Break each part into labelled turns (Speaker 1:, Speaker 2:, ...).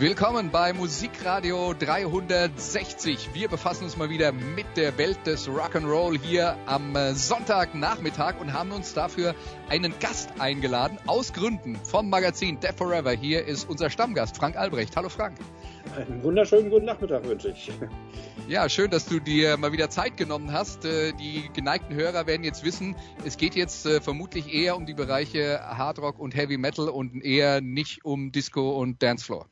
Speaker 1: Willkommen bei Musikradio 360. Wir befassen uns mal wieder mit der Welt des Rock'n'Roll hier am äh, Sonntagnachmittag und haben uns dafür einen Gast eingeladen, aus Gründen vom Magazin Death Forever. Hier ist unser Stammgast, Frank Albrecht. Hallo Frank.
Speaker 2: Einen wunderschönen guten Nachmittag wünsche ich.
Speaker 1: Ja, schön, dass du dir mal wieder Zeit genommen hast. Äh, die geneigten Hörer werden jetzt wissen, es geht jetzt äh, vermutlich eher um die Bereiche Hardrock und Heavy Metal und eher nicht um Disco und Dancefloor.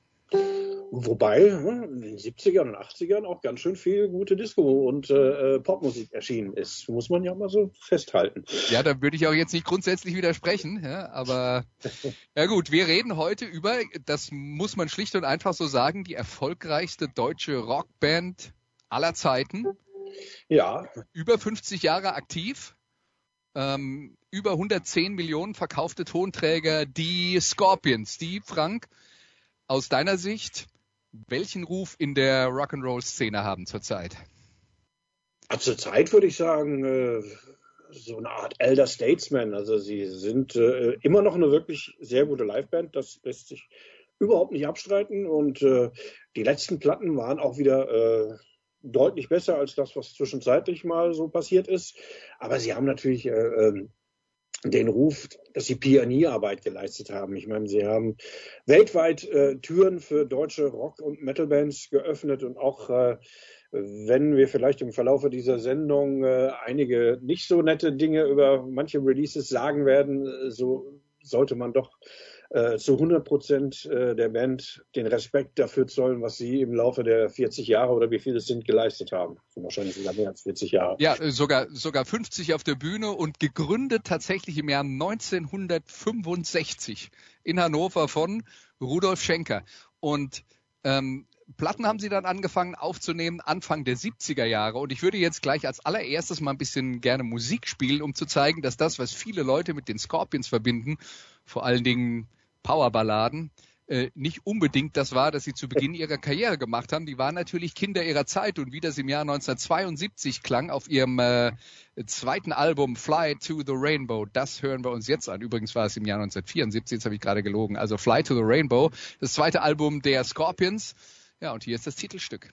Speaker 2: Wobei hm, in den 70ern und 80ern auch ganz schön viel gute Disco- und äh, äh, Popmusik erschienen ist. Muss man ja mal so festhalten.
Speaker 1: Ja, da würde ich auch jetzt nicht grundsätzlich widersprechen, ja, aber ja gut, wir reden heute über, das muss man schlicht und einfach so sagen, die erfolgreichste deutsche Rockband aller Zeiten.
Speaker 2: Ja.
Speaker 1: Über 50 Jahre aktiv. Ähm, über 110 Millionen verkaufte Tonträger, die Scorpions, die Frank, aus deiner Sicht welchen Ruf in der Rock'n'Roll-Szene haben zurzeit?
Speaker 2: Zurzeit würde ich sagen, äh, so eine Art Elder Statesman. Also sie sind äh, immer noch eine wirklich sehr gute Liveband. Das lässt sich überhaupt nicht abstreiten. Und äh, die letzten Platten waren auch wieder deutlich besser als das, was zwischenzeitlich mal so passiert ist. Aber sie haben natürlich ähm, den Ruf, dass sie Pionierarbeit geleistet haben. Ich meine, sie haben weltweit äh, Türen für deutsche Rock- und Metalbands geöffnet und auch äh, wenn wir vielleicht im Verlaufe dieser Sendung äh, einige nicht so nette Dinge über manche Releases sagen werden, äh, so sollte man doch äh, zu 100 Prozent äh, der Band den Respekt dafür zollen, was sie im Laufe der 40 Jahre oder wie viele es sind geleistet haben. Wahrscheinlich sogar mehr als 40 Jahre.
Speaker 1: Ja, äh, sogar, sogar 50 auf der Bühne und gegründet tatsächlich im Jahr 1965 in Hannover von Rudolf Schenker. Und ähm, Platten haben sie dann angefangen aufzunehmen Anfang der 70er Jahre. Und ich würde jetzt gleich als allererstes mal ein bisschen gerne Musik spielen, um zu zeigen, dass das, was viele Leute mit den Scorpions verbinden, vor allen Dingen Powerballaden äh, nicht unbedingt das war, das sie zu Beginn ihrer Karriere gemacht haben. Die waren natürlich Kinder ihrer Zeit und wie das im Jahr 1972 klang auf ihrem äh, zweiten Album Fly to the Rainbow, das hören wir uns jetzt an. Übrigens war es im Jahr 1974, jetzt habe ich gerade gelogen. Also Fly to the Rainbow, das zweite Album der Scorpions. Ja, und hier ist das Titelstück.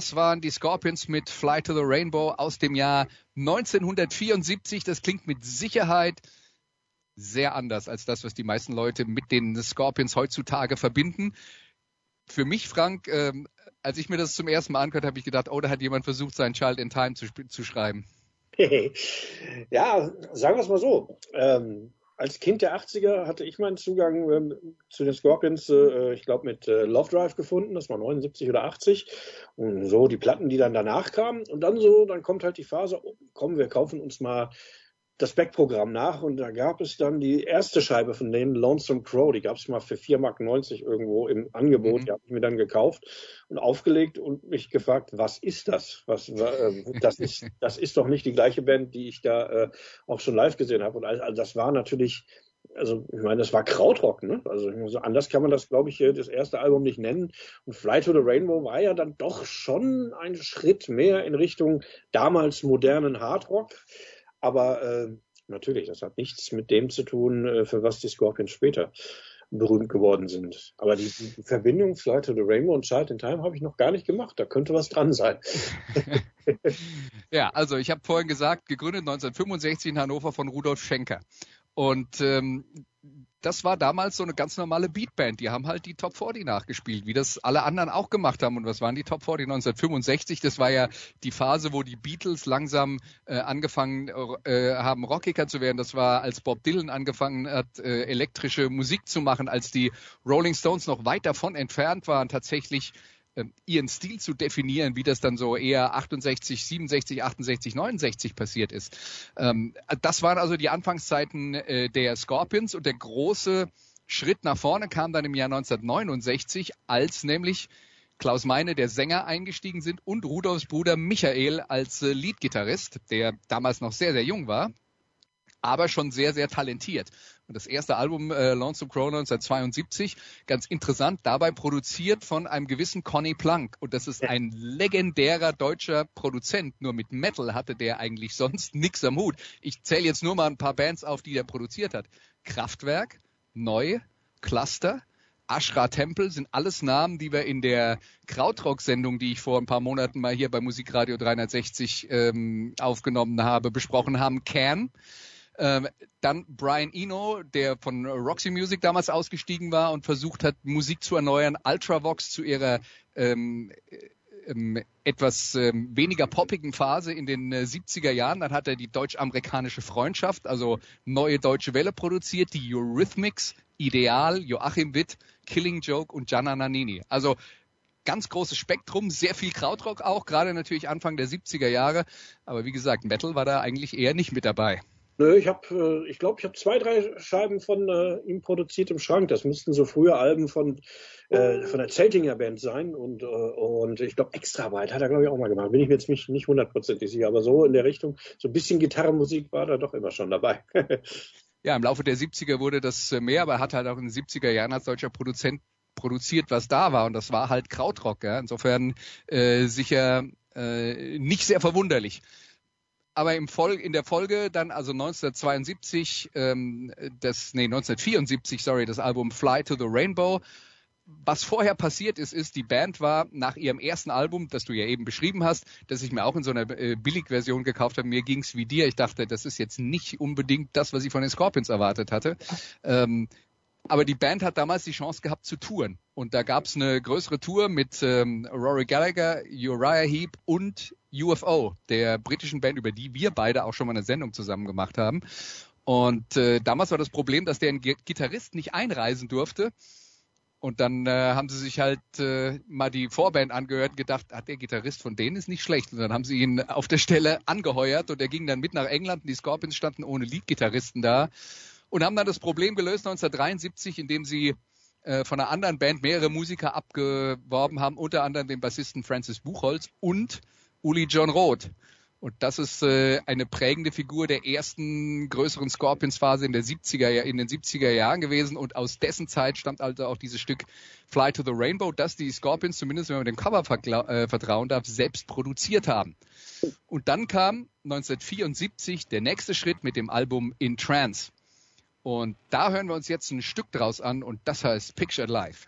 Speaker 1: Das waren die Scorpions mit Fly to the Rainbow aus dem Jahr 1974. Das klingt mit Sicherheit sehr anders als das, was die meisten Leute mit den Scorpions heutzutage verbinden. Für mich, Frank, ähm, als ich mir das zum ersten Mal angehört habe, habe ich gedacht, oh, da hat jemand versucht, sein Child in Time zu, zu schreiben.
Speaker 2: ja, sagen wir es mal so. Ähm, als Kind der 80er hatte ich meinen Zugang ähm, zu den Scorpions, äh, ich glaube, mit äh, Love Drive gefunden. Das war 79 oder 80. Und so die Platten, die dann danach kamen. Und dann so, dann kommt halt die Phase, oh, komm, wir kaufen uns mal das Backprogramm nach und da gab es dann die erste Scheibe von denen, Lonesome Crow, die gab es mal für 4,90 Mark irgendwo im Angebot, mhm. die habe ich mir dann gekauft und aufgelegt und mich gefragt, was ist das? Was, äh, das, ist, das ist doch nicht die gleiche Band, die ich da äh, auch schon live gesehen habe. Und also, das war natürlich, also ich meine, das war Krautrock, ne? Also so anders kann man das, glaube ich, das erste Album nicht nennen. Und Fly to the Rainbow war ja dann doch schon ein Schritt mehr in Richtung damals modernen Hardrock. Aber äh, natürlich, das hat nichts mit dem zu tun, äh, für was die Scorpions später berühmt geworden sind. Aber die, die Verbindung Flight to the Rainbow und Child in Time habe ich noch gar nicht gemacht. Da könnte was dran sein.
Speaker 1: ja, also ich habe vorhin gesagt, gegründet 1965 in Hannover von Rudolf Schenker. Und ähm, das war damals so eine ganz normale Beatband. Die haben halt die Top 40 nachgespielt, wie das alle anderen auch gemacht haben. Und was waren die Top 40 1965? Das war ja die Phase, wo die Beatles langsam äh, angefangen äh, haben, Rockiger zu werden. Das war, als Bob Dylan angefangen hat, äh, elektrische Musik zu machen, als die Rolling Stones noch weit davon entfernt waren, tatsächlich ihren Stil zu definieren, wie das dann so eher 68, 67, 68, 69 passiert ist. Ähm, das waren also die Anfangszeiten äh, der Scorpions und der große Schritt nach vorne kam dann im Jahr 1969, als nämlich Klaus Meine, der Sänger, eingestiegen sind und Rudolfs Bruder Michael als äh, Leadgitarrist, der damals noch sehr, sehr jung war aber schon sehr, sehr talentiert. Und das erste Album äh, Lonesome Crow 1972, ganz interessant, dabei produziert von einem gewissen Conny Plank. Und das ist ein legendärer deutscher Produzent. Nur mit Metal hatte der eigentlich sonst nichts am Hut. Ich zähle jetzt nur mal ein paar Bands auf, die der produziert hat. Kraftwerk, Neu, Cluster, Ashra Tempel sind alles Namen, die wir in der Krautrock-Sendung, die ich vor ein paar Monaten mal hier bei Musikradio 360 ähm, aufgenommen habe, besprochen haben. Can, ähm, dann Brian Eno, der von Roxy Music damals ausgestiegen war und versucht hat, Musik zu erneuern. Ultravox zu ihrer ähm, ähm, etwas ähm, weniger poppigen Phase in den äh, 70er Jahren. Dann hat er die deutsch-amerikanische Freundschaft, also neue deutsche Welle produziert, die Eurythmics, Ideal, Joachim Witt, Killing Joke und Gianna Nannini. Also ganz großes Spektrum, sehr viel Krautrock auch, gerade natürlich Anfang der 70er Jahre. Aber wie gesagt, Metal war da eigentlich eher nicht mit dabei.
Speaker 2: Nö, ich habe, äh, ich glaube, ich habe zwei, drei Scheiben von äh, ihm produziert im Schrank. Das müssten so frühe Alben von äh, von der Zeltinger Band sein und äh, und ich glaube Extraarbeit hat er glaube ich auch mal gemacht. Bin ich mir jetzt nicht nicht hundertprozentig sicher, aber so in der Richtung, so ein bisschen Gitarrenmusik war da doch immer schon dabei.
Speaker 1: ja, im Laufe der 70er wurde das äh, mehr, aber er hat halt auch in den 70er Jahren als deutscher Produzent produziert, was da war und das war halt Krautrock. Ja? Insofern äh, sicher nicht sehr verwunderlich aber im Folge, in der Folge dann also 1972, ähm, das, nee, 1974, sorry, das Album Fly to the Rainbow. Was vorher passiert ist, ist, die Band war nach ihrem ersten Album, das du ja eben beschrieben hast, das ich mir auch in so einer äh, Billigversion gekauft habe, mir ging's wie dir. Ich dachte, das ist jetzt nicht unbedingt das, was ich von den Scorpions erwartet hatte. Ähm, aber die Band hat damals die Chance gehabt zu touren. Und da gab es eine größere Tour mit ähm, Rory Gallagher, Uriah Heep und UFO, der britischen Band, über die wir beide auch schon mal eine Sendung zusammen gemacht haben. Und äh, damals war das Problem, dass der Gitarrist nicht einreisen durfte. Und dann äh, haben sie sich halt äh, mal die Vorband angehört und gedacht, ah, der Gitarrist von denen ist nicht schlecht. Und dann haben sie ihn auf der Stelle angeheuert und er ging dann mit nach England und die Scorpions standen ohne Leadgitarristen da und haben dann das Problem gelöst 1973, indem sie äh, von einer anderen Band mehrere Musiker abgeworben haben, unter anderem den Bassisten Francis Buchholz und Uli John Roth. Und das ist äh, eine prägende Figur der ersten größeren Scorpions-Phase in, der 70er, in den 70er Jahren gewesen. Und aus dessen Zeit stammt also auch dieses Stück Fly to the Rainbow, das die Scorpions, zumindest wenn man dem Cover äh, vertrauen darf, selbst produziert haben. Und dann kam 1974 der nächste Schritt mit dem Album In Trance. Und da hören wir uns jetzt ein Stück draus an und das heißt Pictured Life.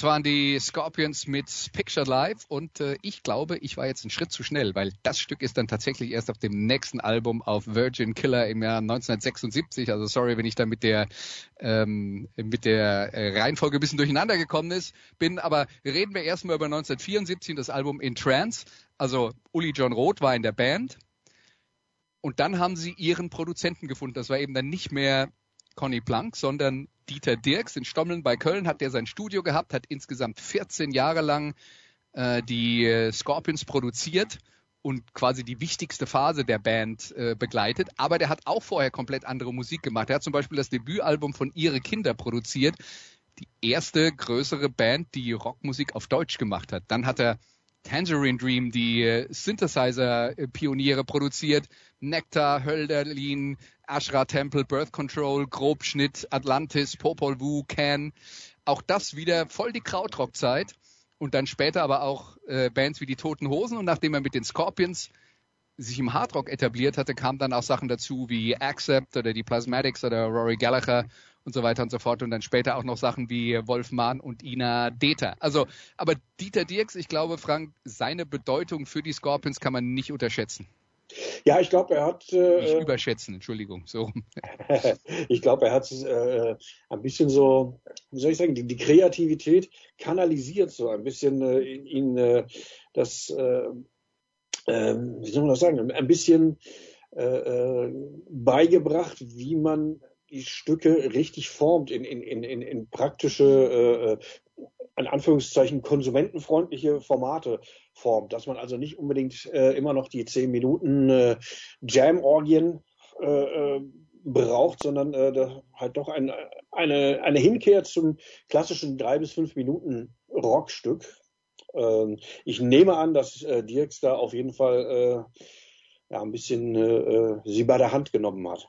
Speaker 1: Das waren die Scorpions mit Picture Live und äh, ich glaube, ich war jetzt einen Schritt zu schnell, weil das Stück ist dann tatsächlich erst auf dem nächsten Album auf Virgin Killer im Jahr 1976. Also sorry, wenn ich da mit der ähm, mit der äh, Reihenfolge ein bisschen durcheinander gekommen ist, bin. Aber reden wir erstmal über 1974 das Album In Trance. Also Uli John Roth war in der Band. Und dann haben sie ihren Produzenten gefunden. Das war eben dann nicht mehr Conny Plank, sondern Dieter Dirks in Stommeln bei Köln hat der sein Studio gehabt, hat insgesamt 14 Jahre lang äh, die Scorpions produziert und quasi die wichtigste Phase der Band äh, begleitet. Aber der hat auch vorher komplett andere Musik gemacht. Er hat zum Beispiel das Debütalbum von Ihre Kinder produziert. Die erste größere Band, die Rockmusik auf Deutsch gemacht hat. Dann hat er Tangerine Dream, die äh, Synthesizer-Pioniere produziert. Nectar, Hölderlin, Ashra Temple, Birth Control, Grobschnitt, Atlantis, Popol Vuh, Can. Auch das wieder voll die Krautrock-Zeit. Und dann später aber auch äh, Bands wie die Toten Hosen. Und nachdem er mit den Scorpions sich im Hardrock etabliert hatte, kamen dann auch Sachen dazu wie Accept oder die Plasmatics oder Rory Gallagher und so weiter und so fort. Und dann später auch noch Sachen wie Wolf Mahn und Ina Deter. Also, aber Dieter Dirks, ich glaube, Frank, seine Bedeutung für die Scorpions kann man nicht unterschätzen.
Speaker 2: Ja, ich glaube, er hat.
Speaker 1: Äh, Nicht überschätzen, Entschuldigung. So.
Speaker 2: ich glaube, er hat äh, ein bisschen so, wie soll ich sagen, die, die Kreativität kanalisiert, so ein bisschen äh, ihn äh, das, äh, ähm, wie soll man das sagen, ein bisschen äh, beigebracht, wie man die Stücke richtig formt in, in, in, in praktische in Anführungszeichen konsumentenfreundliche Formate formt, dass man also nicht unbedingt äh, immer noch die zehn Minuten äh, Jam-Orgien äh, äh braucht, sondern äh, halt doch ein, eine, eine Hinkehr zum klassischen drei bis fünf Minuten Rockstück. Ähm, ich nehme an, dass äh, Dirks da auf jeden Fall ja, ein bisschen sie bei der Hand genommen hat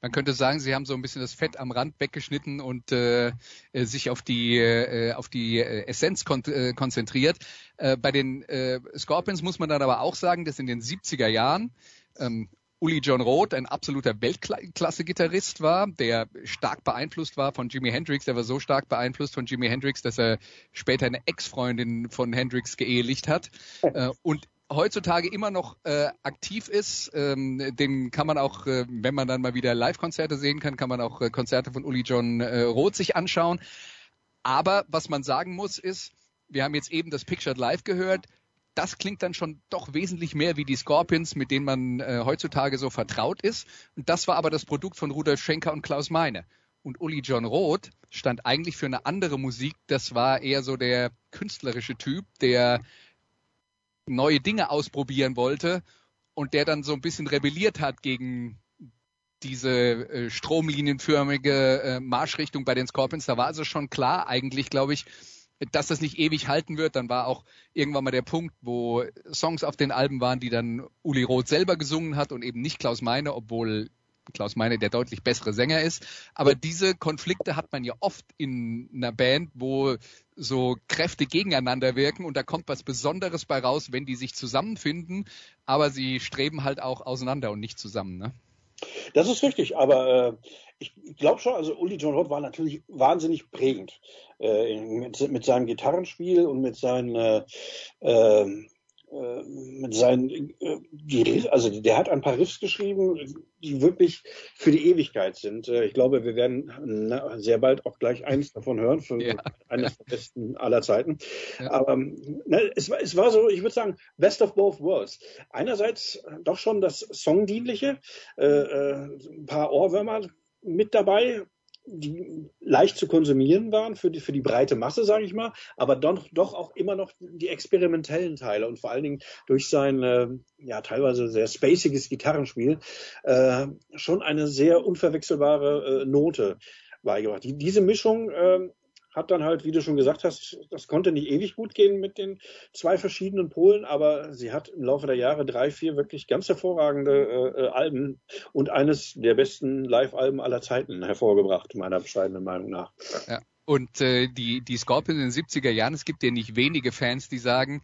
Speaker 1: man könnte sagen, sie haben so ein bisschen das Fett am Rand weggeschnitten und äh, äh sich auf die äh, auf die äh, Essenz kon äh, konzentriert. Äh, bei den äh, Scorpions muss man dann aber auch sagen, dass in den 70er Jahren ähm, Uli John Roth ein absoluter Weltklasse-Gitarrist war, der stark beeinflusst war von Jimi Hendrix. Der war so stark beeinflusst von Jimi Hendrix, dass er später eine Ex-Freundin von Hendrix geehelicht hat. Äh, und heutzutage immer noch äh, aktiv ist. Ähm, den kann man auch, äh, wenn man dann mal wieder Live-Konzerte sehen kann, kann man auch äh, Konzerte von Uli John äh, Roth sich anschauen. Aber was man sagen muss ist, wir haben jetzt eben das Pictured Live gehört. Das klingt dann schon doch wesentlich mehr wie die Scorpions, mit denen man äh, heutzutage so vertraut ist. Und das war aber das Produkt von Rudolf Schenker und Klaus Meine. Und Uli John Roth stand eigentlich für eine andere Musik. Das war eher so der künstlerische Typ, der neue Dinge ausprobieren wollte und der dann so ein bisschen rebelliert hat gegen diese äh, stromlinienförmige äh, Marschrichtung bei den Scorpions. Da war also schon klar eigentlich, glaube ich, dass das nicht ewig halten wird. Dann war auch irgendwann mal der Punkt, wo Songs auf den Alben waren, die dann Uli Roth selber gesungen hat und eben nicht Klaus Meine, obwohl Klaus Meine der deutlich bessere Sänger ist. Aber diese Konflikte hat man ja oft in einer Band, wo so Kräfte gegeneinander wirken und da kommt was Besonderes bei raus, wenn die sich zusammenfinden, aber sie streben halt auch auseinander und nicht zusammen. Ne?
Speaker 2: Das ist richtig, aber äh, ich glaube schon, also Uli John Roth war natürlich wahnsinnig prägend äh, mit, mit, seinem Gitarrenspiel und mit seinen äh, ähm, äh, mit seinen, äh, also der hat ein paar Riffs geschrieben, die wirklich für die Ewigkeit sind. Äh, ich glaube, wir werden sehr bald auch gleich eins davon hören, für ja. eines der besten aller Zeiten. Ja. Aber ne, es, war, es war so, ich würde sagen, best of both worlds. Einerseits doch schon das Songdienliche, äh, ein paar Ohrwürmer mit dabei, die leicht zu konsumieren waren für die, für die breite Masse, sage ich mal, aber doch, doch auch immer noch die experimentellen Teile und vor allen Dingen durch sein äh, ja teilweise sehr spaciges Gitarrenspiel äh, schon eine sehr unverwechselbare äh, Note beigebracht. Die, diese Mischung äh, hat dann halt, wie du schon gesagt hast, das konnte nicht ewig gut gehen mit den zwei verschiedenen Polen, aber sie hat im Laufe der Jahre drei, vier wirklich ganz hervorragende äh, äh Alben und eines der besten Live-Alben aller Zeiten hervorgebracht, meiner bescheidenen Meinung nach.
Speaker 1: Ja. Und äh, die, die Scorpions in den 70er Jahren, es gibt ja nicht wenige Fans, die sagen,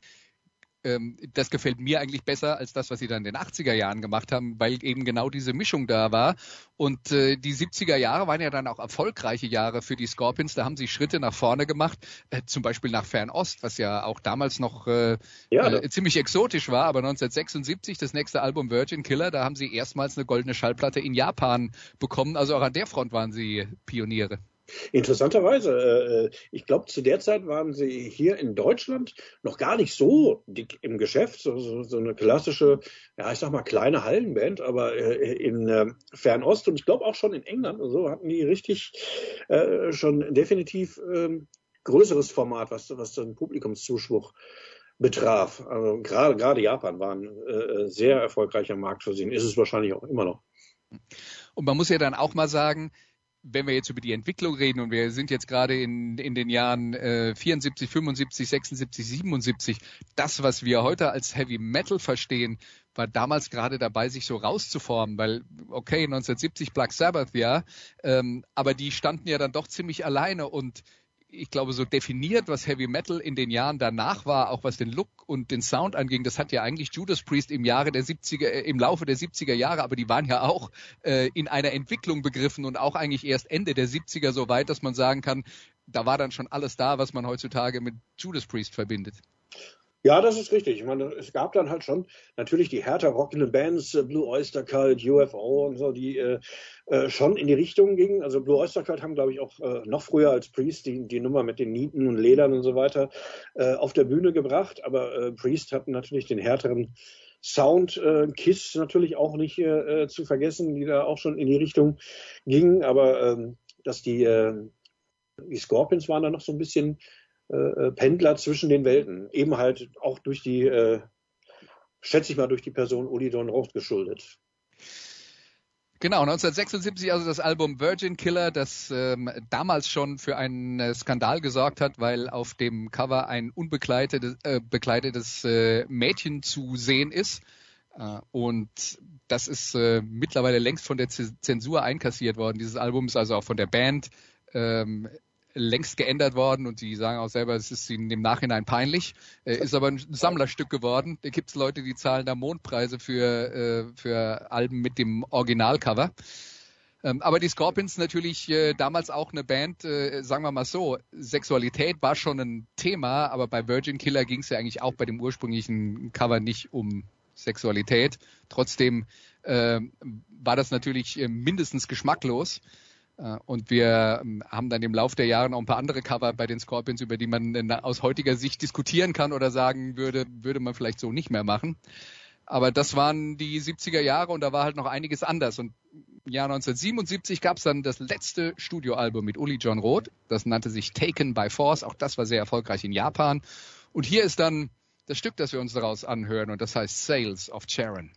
Speaker 1: ähm, das gefällt mir eigentlich besser als das, was sie dann in den 80er Jahren gemacht haben, weil eben genau diese Mischung da war. Und äh, die 70er Jahre waren ja dann auch erfolgreiche Jahre für die Scorpions. Da haben sie Schritte nach vorne gemacht, äh, zum Beispiel nach Fernost, was ja auch damals noch äh, ja, äh, ziemlich exotisch war. Aber 1976, das nächste Album Virgin Killer, da haben sie erstmals eine goldene Schallplatte in Japan bekommen. Also auch an der Front waren sie Pioniere.
Speaker 2: Interessanterweise, äh, ich glaube, zu der Zeit waren sie hier in Deutschland noch gar nicht so dick im Geschäft, so, so, so eine klassische, ja, ich sag mal, kleine Hallenband, aber äh, in äh, Fernost und ich glaube auch schon in England und so hatten die richtig äh, schon definitiv äh, größeres Format, was, was den Publikumszuspruch betraf. Also gerade gerade Japan war ein äh, sehr erfolgreicher Markt für sie, ist es wahrscheinlich auch immer noch.
Speaker 1: Und man muss ja dann auch mal sagen, wenn wir jetzt über die Entwicklung reden und wir sind jetzt gerade in, in den Jahren äh, 74, 75, 76, 77, das, was wir heute als Heavy Metal verstehen, war damals gerade dabei, sich so rauszuformen, weil, okay, 1970 Black Sabbath, ja, ähm, aber die standen ja dann doch ziemlich alleine und ich glaube, so definiert, was Heavy Metal in den Jahren danach war, auch was den Look und den Sound anging, das hat ja eigentlich Judas Priest im Jahre der 70er, äh, im Laufe der 70er Jahre, aber die waren ja auch äh, in einer Entwicklung begriffen und auch eigentlich erst Ende der 70er so weit, dass man sagen kann, da war dann schon alles da, was man heutzutage mit Judas Priest verbindet.
Speaker 2: Ja, das ist richtig. Ich meine, es gab dann halt schon natürlich die härter rockenden Bands, äh, Blue Oyster Cult, UFO und so, die äh, äh, schon in die Richtung gingen. Also Blue Oyster Cult haben, glaube ich, auch äh, noch früher als Priest die, die Nummer mit den Nieten und Ledern und so weiter äh, auf der Bühne gebracht. Aber Priest hatten natürlich den härteren Sound, Kiss natürlich auch nicht zu vergessen, die da auch schon in die Richtung gingen. Aber ähm, dass die, die Scorpions waren da noch so ein bisschen äh, äh, Pendler zwischen den Welten. Eben halt auch durch die, äh, schätze ich mal, durch die Person Uli Don Roth geschuldet.
Speaker 1: Genau, 1976 also das Album Virgin Killer, das ähm, damals schon für einen äh, Skandal gesorgt hat, weil auf dem Cover ein unbekleidetes äh, bekleidetes äh, Mädchen zu sehen ist. Äh, und das ist mittlerweile längst von der Zensur einkassiert worden. Dieses Album ist also auch von der Band ähm, längst geändert worden und die sagen auch selber, es ist ihnen im Nachhinein peinlich. Äh, ist aber ein Sammlerstück geworden. Da gibt es Leute, die zahlen da Mondpreise für, äh, für Alben mit dem Originalcover. Ähm, aber die Scorpions natürlich äh, damals auch eine Band, äh, sagen wir mal so, Sexualität war schon ein Thema, aber bei Virgin Killer ging es ja eigentlich auch bei dem ursprünglichen Cover nicht um Sexualität. Trotzdem äh, war das natürlich äh, mindestens geschmacklos. Äh, und wir ähm, haben dann im Laufe der Jahre noch ein paar andere Cover bei den Scorpions, über die man aus heutiger Sicht diskutieren kann oder sagen würde, würde man vielleicht so nicht mehr machen. Aber das waren die 70er Jahre und da war halt noch einiges anders. Und im Jahr 1977 gab es dann das letzte Studioalbum mit Uli John Roth. Das nannte sich Taken by Force. Auch das war sehr erfolgreich in Japan. Und hier ist dann das Stück, das wir uns daraus anhören und das heißt Sales of Charon.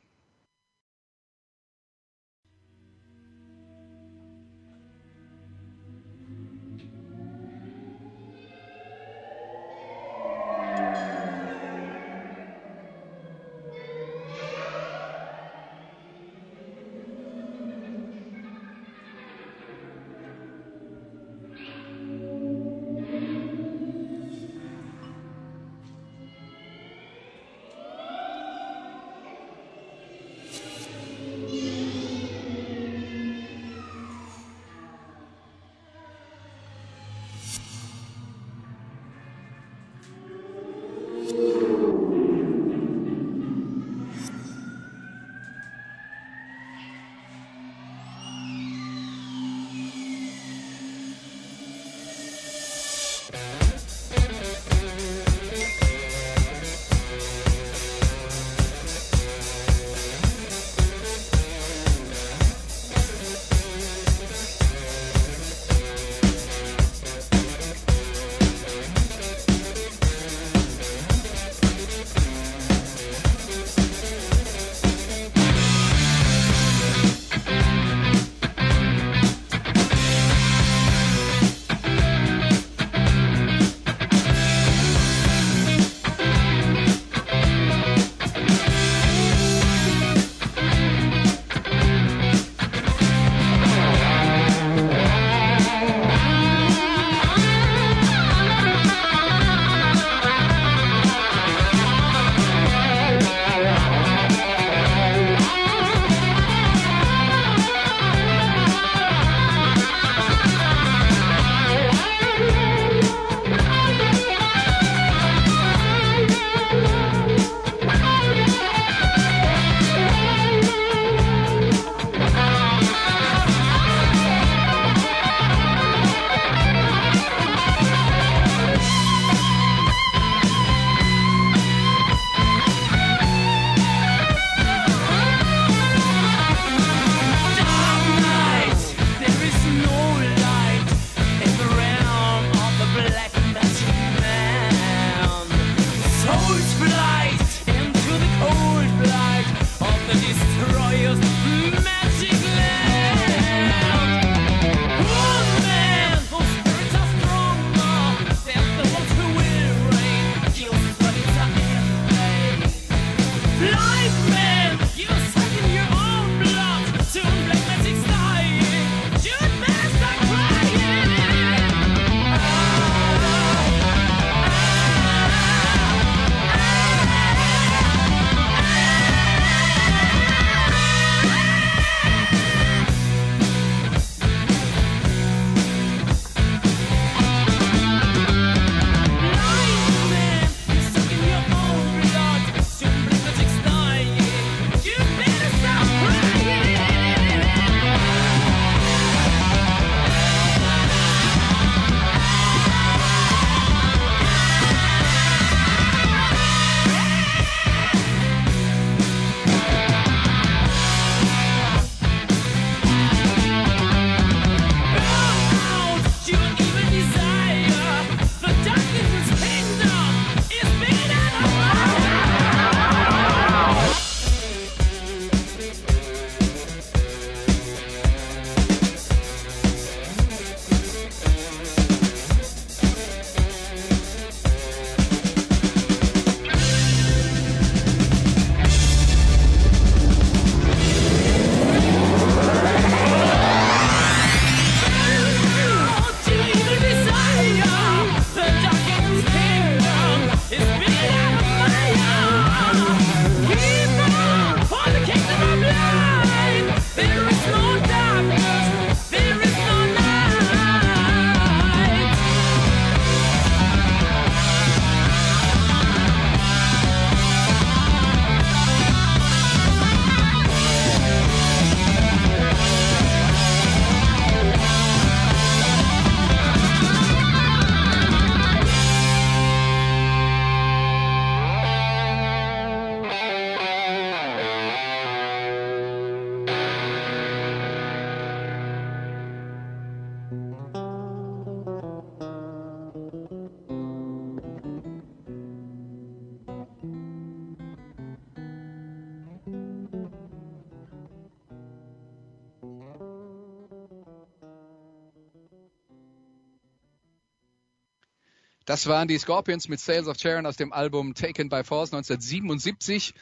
Speaker 1: Das waren die Scorpions mit Sales of Sharon aus dem Album Taken by Force 1977.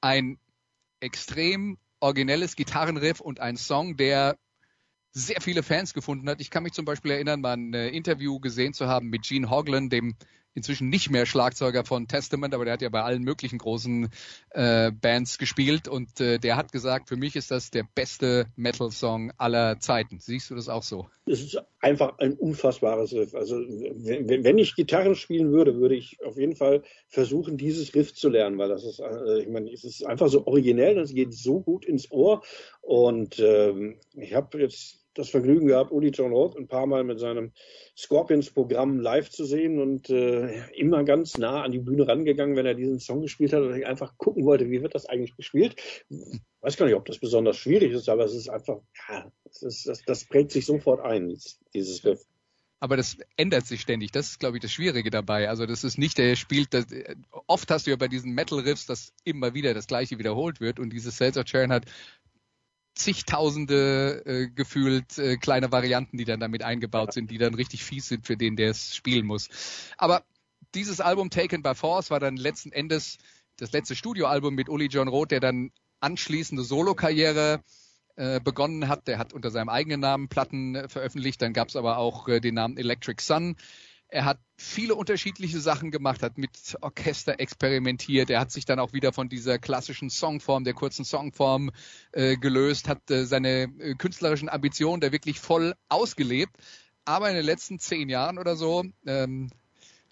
Speaker 1: Ein extrem originelles Gitarrenriff und ein Song, der sehr viele Fans gefunden hat. Ich kann mich zum Beispiel erinnern, mal ein äh, Interview gesehen zu haben mit Gene Hoglan, dem inzwischen nicht mehr Schlagzeuger von Testament, aber der hat ja bei allen möglichen großen äh, Bands gespielt und äh, der hat gesagt, für mich ist das der beste Metal-Song aller Zeiten. Siehst du das auch so?
Speaker 2: Es ist einfach ein unfassbares Riff. Also wenn, ich Gitarre spielen würde, würde ich auf jeden Fall versuchen, dieses Riff zu lernen, weil das ist, äh, ich meine, es ist einfach so originell, das geht so gut ins Ohr und ähm, ich habe jetzt das Vergnügen gehabt, Uli John Roth ein paar Mal mit seinem Scorpions-Programm live zu sehen und äh, immer ganz nah an die Bühne rangegangen, wenn er diesen Song gespielt hat und ich einfach gucken wollte, wie wird das eigentlich gespielt. Ich weiß gar nicht, ob das besonders schwierig ist, aber es ist einfach, ja, ist, das, das prägt sich sofort ein, dieses Riff
Speaker 1: aber das ändert sich ständig. Das ist, glaube ich, das Schwierige dabei. Also das ist nicht, der spielt, das, oft hast du ja bei diesen Metal-Riffs, dass immer wieder das Gleiche wiederholt wird und dieses Cells of Sharon hat zigtausende äh, gefühlt äh, kleine Varianten, die dann damit eingebaut sind, die dann richtig fies sind für den, der es spielen muss. Aber dieses Album Taken by Force war dann letzten Endes das letzte Studioalbum mit Uli John Roth, der dann anschließende Solokarriere äh, begonnen hat. Der hat unter seinem eigenen Namen Platten äh, veröffentlicht. Dann gab es aber auch äh, den Namen Electric Sun. Er hat viele unterschiedliche Sachen gemacht, hat mit Orchester experimentiert. Er hat sich dann auch wieder von dieser klassischen Songform, der kurzen Songform äh, gelöst, hat äh, seine äh, künstlerischen Ambitionen da wirklich voll ausgelebt. Aber in den letzten zehn Jahren oder so ähm,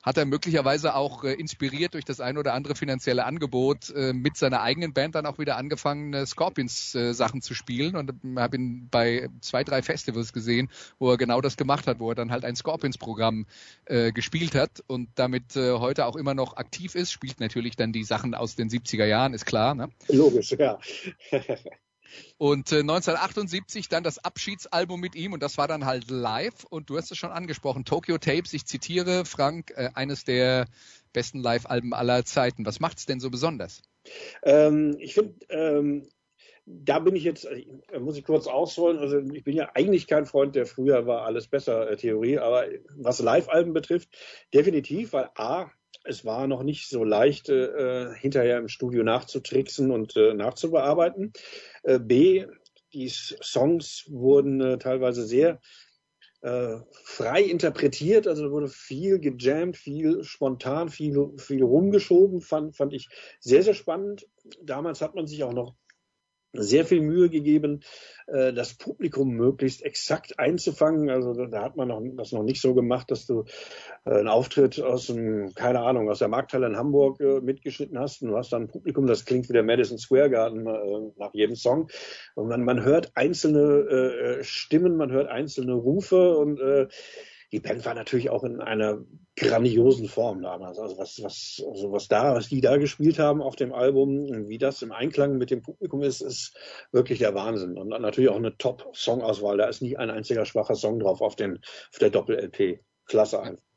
Speaker 1: hat er möglicherweise auch äh, inspiriert durch das ein oder andere finanzielle Angebot äh, mit seiner eigenen Band dann auch wieder angefangen, äh, Scorpions äh, Sachen zu spielen und habe ihn bei zwei, drei Festivals gesehen, wo er genau das gemacht hat, wo er dann halt ein Scorpions-Programm äh, gespielt hat und damit äh, heute auch immer noch aktiv ist, spielt natürlich dann die Sachen aus den 70er Jahren, ist klar. Ne?
Speaker 2: Logisch, ja.
Speaker 1: Und äh, 1978 dann das Abschiedsalbum mit ihm und das war dann halt live und du hast es schon angesprochen, Tokyo Tapes, ich zitiere Frank, äh, eines der besten Live-Alben aller Zeiten. Was macht es denn so besonders?
Speaker 2: Ähm, ich finde, ähm, da bin ich jetzt, äh, muss ich kurz ausholen, also ich bin ja eigentlich kein Freund der früher war alles besser äh, Theorie, aber was Live-Alben betrifft, definitiv, weil A, es war noch nicht so leicht, äh, hinterher im Studio nachzutricksen und äh, nachzubearbeiten. Äh, B, die Songs wurden äh, teilweise sehr äh, frei interpretiert, also wurde viel gejammt, viel spontan, viel, viel rumgeschoben, fand, fand ich sehr, sehr spannend. Damals hat man sich auch noch sehr viel Mühe gegeben, äh, das Publikum möglichst exakt einzufangen. Also da hat man noch, das noch nicht so gemacht, dass du äh, einen Auftritt aus dem, keine Ahnung, aus der Markthalle in Hamburg äh, mitgeschnitten hast und du hast dann ein Publikum, das klingt wie der Madison Square Garden nach jedem Song. Und man, man hört einzelne Stimmen, man hört einzelne Rufe und die Band war natürlich auch in einer grandiosen Form damals. Also was, was, also was da, was die da gespielt haben auf dem Album, wie das im Einklang mit dem Publikum ist, ist wirklich der Wahnsinn. Und natürlich auch eine Top-Songauswahl. Da ist nie ein einziger schwacher Song drauf auf, den, auf der Doppel-LP. Klasse einfach.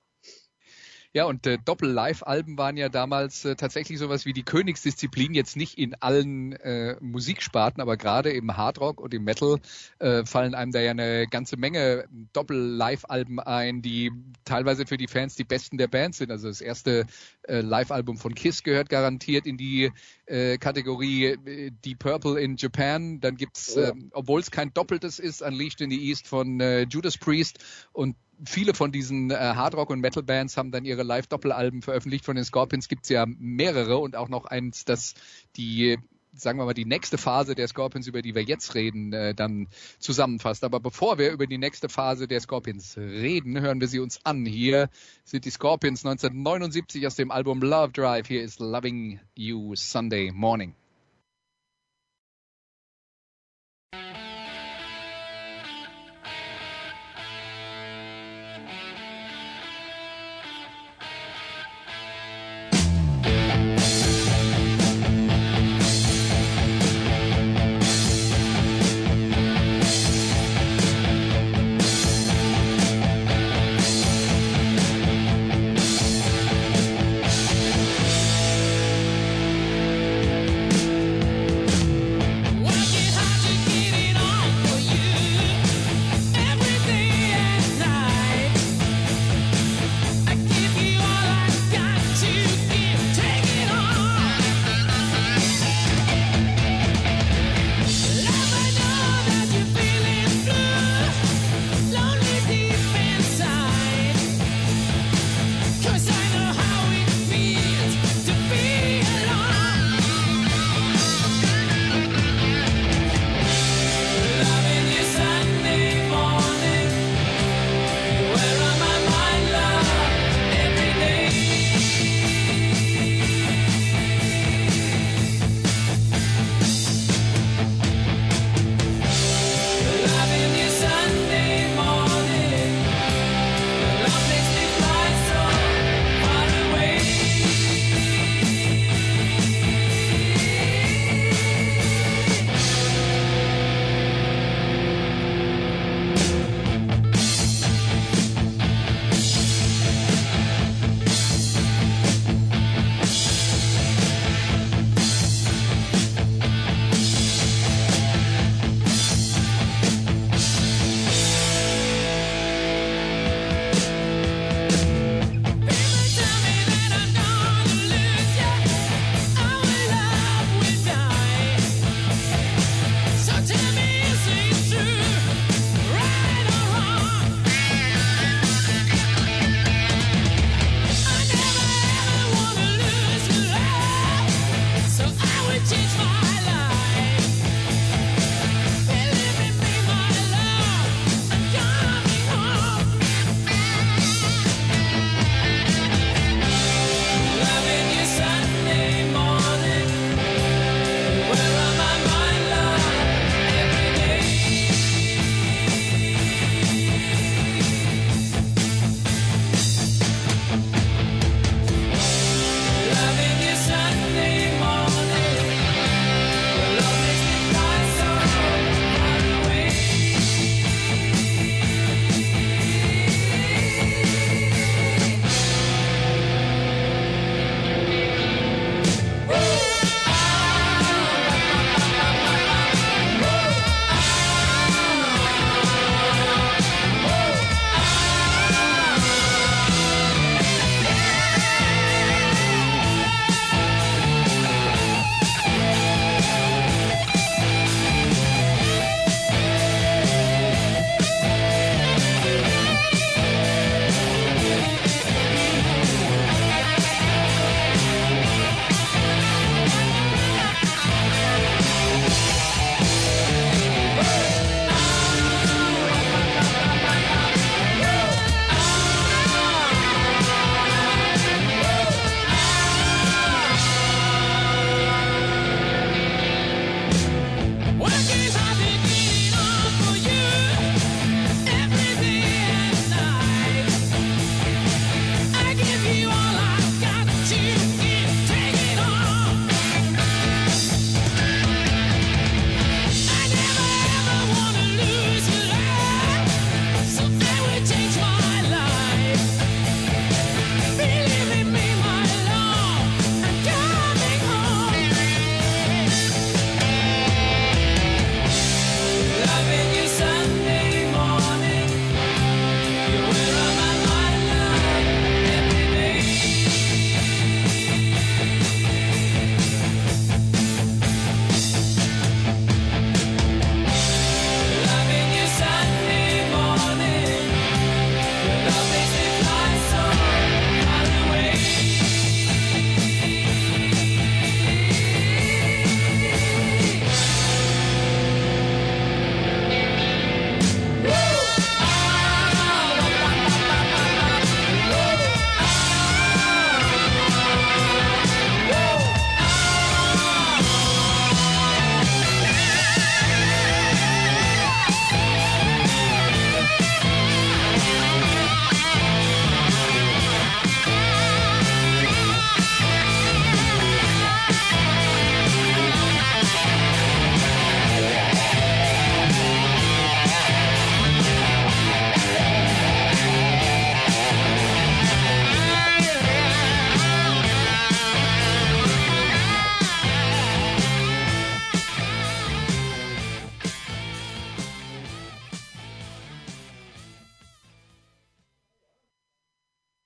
Speaker 1: Ja, und äh, Doppel-Live-Alben waren ja damals äh, tatsächlich sowas wie die Königsdisziplin, jetzt nicht in allen äh, Musiksparten, aber gerade im Hardrock und im Metal äh, fallen einem da ja eine ganze Menge Doppel-Live-Alben ein, die teilweise für die Fans die besten der Band sind. Also das erste äh, Live-Album von Kiss gehört garantiert in die äh, Kategorie äh, Deep Purple in Japan. Dann gibt's, äh, obwohl es kein Doppeltes ist, Unleashed in the East von äh, Judas Priest und viele von diesen äh, Hardrock- und Metal-Bands haben dann ihre Live-Doppelalben veröffentlicht. Von den Scorpions gibt's ja mehrere und auch noch eins, das die sagen wir mal, die nächste Phase der Scorpions, über die wir jetzt reden, äh, dann zusammenfasst. Aber bevor wir über die nächste Phase der Scorpions reden, hören wir sie uns an. Hier sind die Scorpions 1979 aus dem Album Love Drive. Hier ist Loving You Sunday Morning.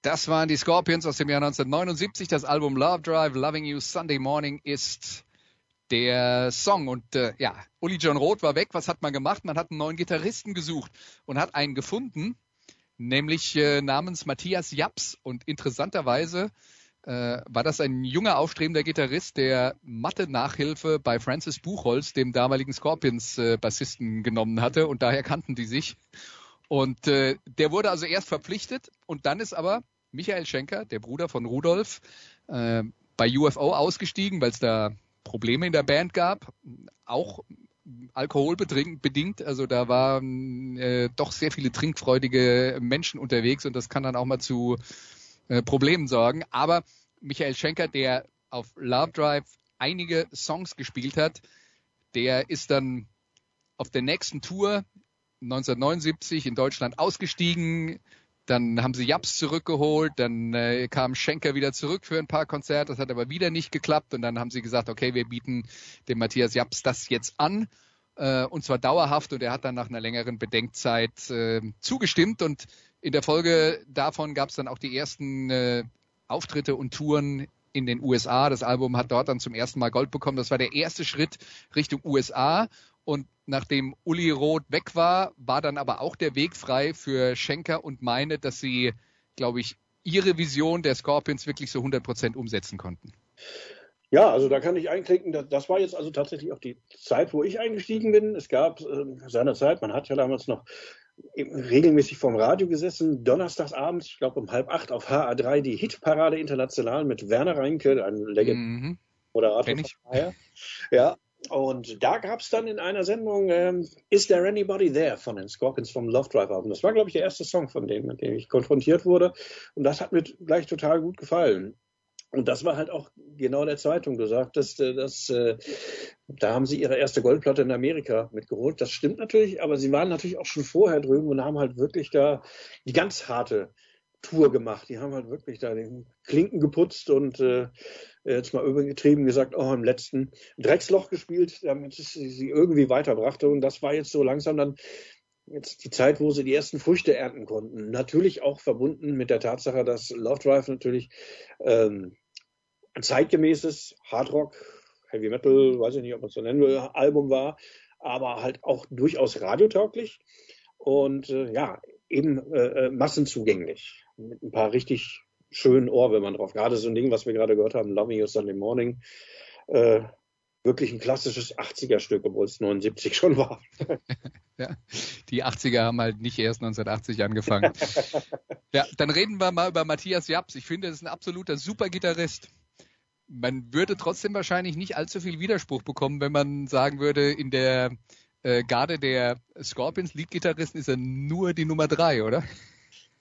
Speaker 1: Das waren die Scorpions aus dem Jahr 1979. Das Album Love Drive, Loving You Sunday Morning ist der Song. Und äh, ja, Uli John Roth war weg. Was hat man gemacht? Man hat einen neuen Gitarristen gesucht und hat einen gefunden, nämlich äh, namens Matthias Japs. Und interessanterweise äh, war das ein junger, aufstrebender Gitarrist, der Mathe-Nachhilfe bei Francis Buchholz, dem damaligen Scorpions-Bassisten, genommen hatte. Und daher kannten die sich. Und äh, der wurde also erst verpflichtet und dann ist aber Michael Schenker, der Bruder von Rudolf, äh, bei UFO ausgestiegen, weil es da Probleme in der Band gab, auch alkoholbedingt. Also da waren äh, doch sehr viele trinkfreudige Menschen unterwegs und das kann dann auch mal zu äh, Problemen sorgen. Aber Michael Schenker, der auf Love Drive einige Songs gespielt hat, der ist dann auf der nächsten Tour 1979 in Deutschland ausgestiegen. Dann haben sie Japs zurückgeholt, dann äh, kam Schenker wieder zurück für ein paar Konzerte, das hat aber wieder nicht geklappt und dann haben sie gesagt, okay, wir bieten dem Matthias Japs das jetzt an äh, und zwar dauerhaft und er hat dann nach einer längeren Bedenkzeit äh, zugestimmt und in der Folge davon gab es dann auch die ersten äh, Auftritte und Touren in den USA. Das Album hat dort dann zum ersten Mal Gold bekommen. Das war der erste Schritt Richtung USA. Und nachdem Uli Roth weg war, war dann aber auch der Weg frei für Schenker und meine, dass sie, glaube ich, ihre Vision der Scorpions wirklich so 100 Prozent umsetzen konnten.
Speaker 2: Ja, also da kann ich einklicken, das war jetzt also tatsächlich auch die Zeit, wo ich eingestiegen bin. Es gab äh, seinerzeit, man hat ja damals noch regelmäßig vom Radio gesessen, donnerstagsabends, ich glaube um halb acht auf HR3, die Hitparade international mit Werner Reinke, einem Legend mhm. Moderator. Ja, und da gab es dann in einer Sendung ähm, Is There Anybody There von den Scorpions vom Love Drive Album. Das war, glaube ich, der erste Song von dem, mit dem ich konfrontiert wurde. Und das hat mir gleich total gut gefallen. Und das war halt auch genau der Zeitung. Du sagtest, äh, dass äh, da haben sie ihre erste Goldplatte in Amerika mitgeholt. Das stimmt natürlich, aber sie waren natürlich auch schon vorher drüben und haben halt wirklich da die ganz harte Tour gemacht. Die haben halt wirklich da den Klinken geputzt und äh, jetzt mal übergetrieben gesagt, auch im letzten Drecksloch gespielt, damit es sie irgendwie weiterbrachte. Und das war jetzt so langsam dann jetzt die Zeit, wo sie die ersten Früchte ernten konnten. Natürlich auch verbunden mit der Tatsache, dass Love Drive natürlich ähm, ein zeitgemäßes Hardrock, Heavy Metal, weiß ich nicht, ob man es so nennen will, Album war, aber halt auch durchaus radiotauglich und äh, ja, eben äh, äh massenzugänglich mit ein paar richtig schönen Ohrwürmern drauf. Gerade so ein Ding, was wir gerade gehört haben, Love Me You Sunday Morning, äh, wirklich ein klassisches 80er-Stück, obwohl es 79 schon war.
Speaker 1: ja, die 80er haben halt nicht erst 1980 angefangen. ja, dann reden wir mal über Matthias Japs. Ich finde, er ist ein absoluter Super-Gitarrist. Man würde trotzdem wahrscheinlich nicht allzu viel Widerspruch bekommen, wenn man sagen würde, in der äh, Garde der Scorpions Lead-Gitarristen ist er nur die Nummer drei, oder?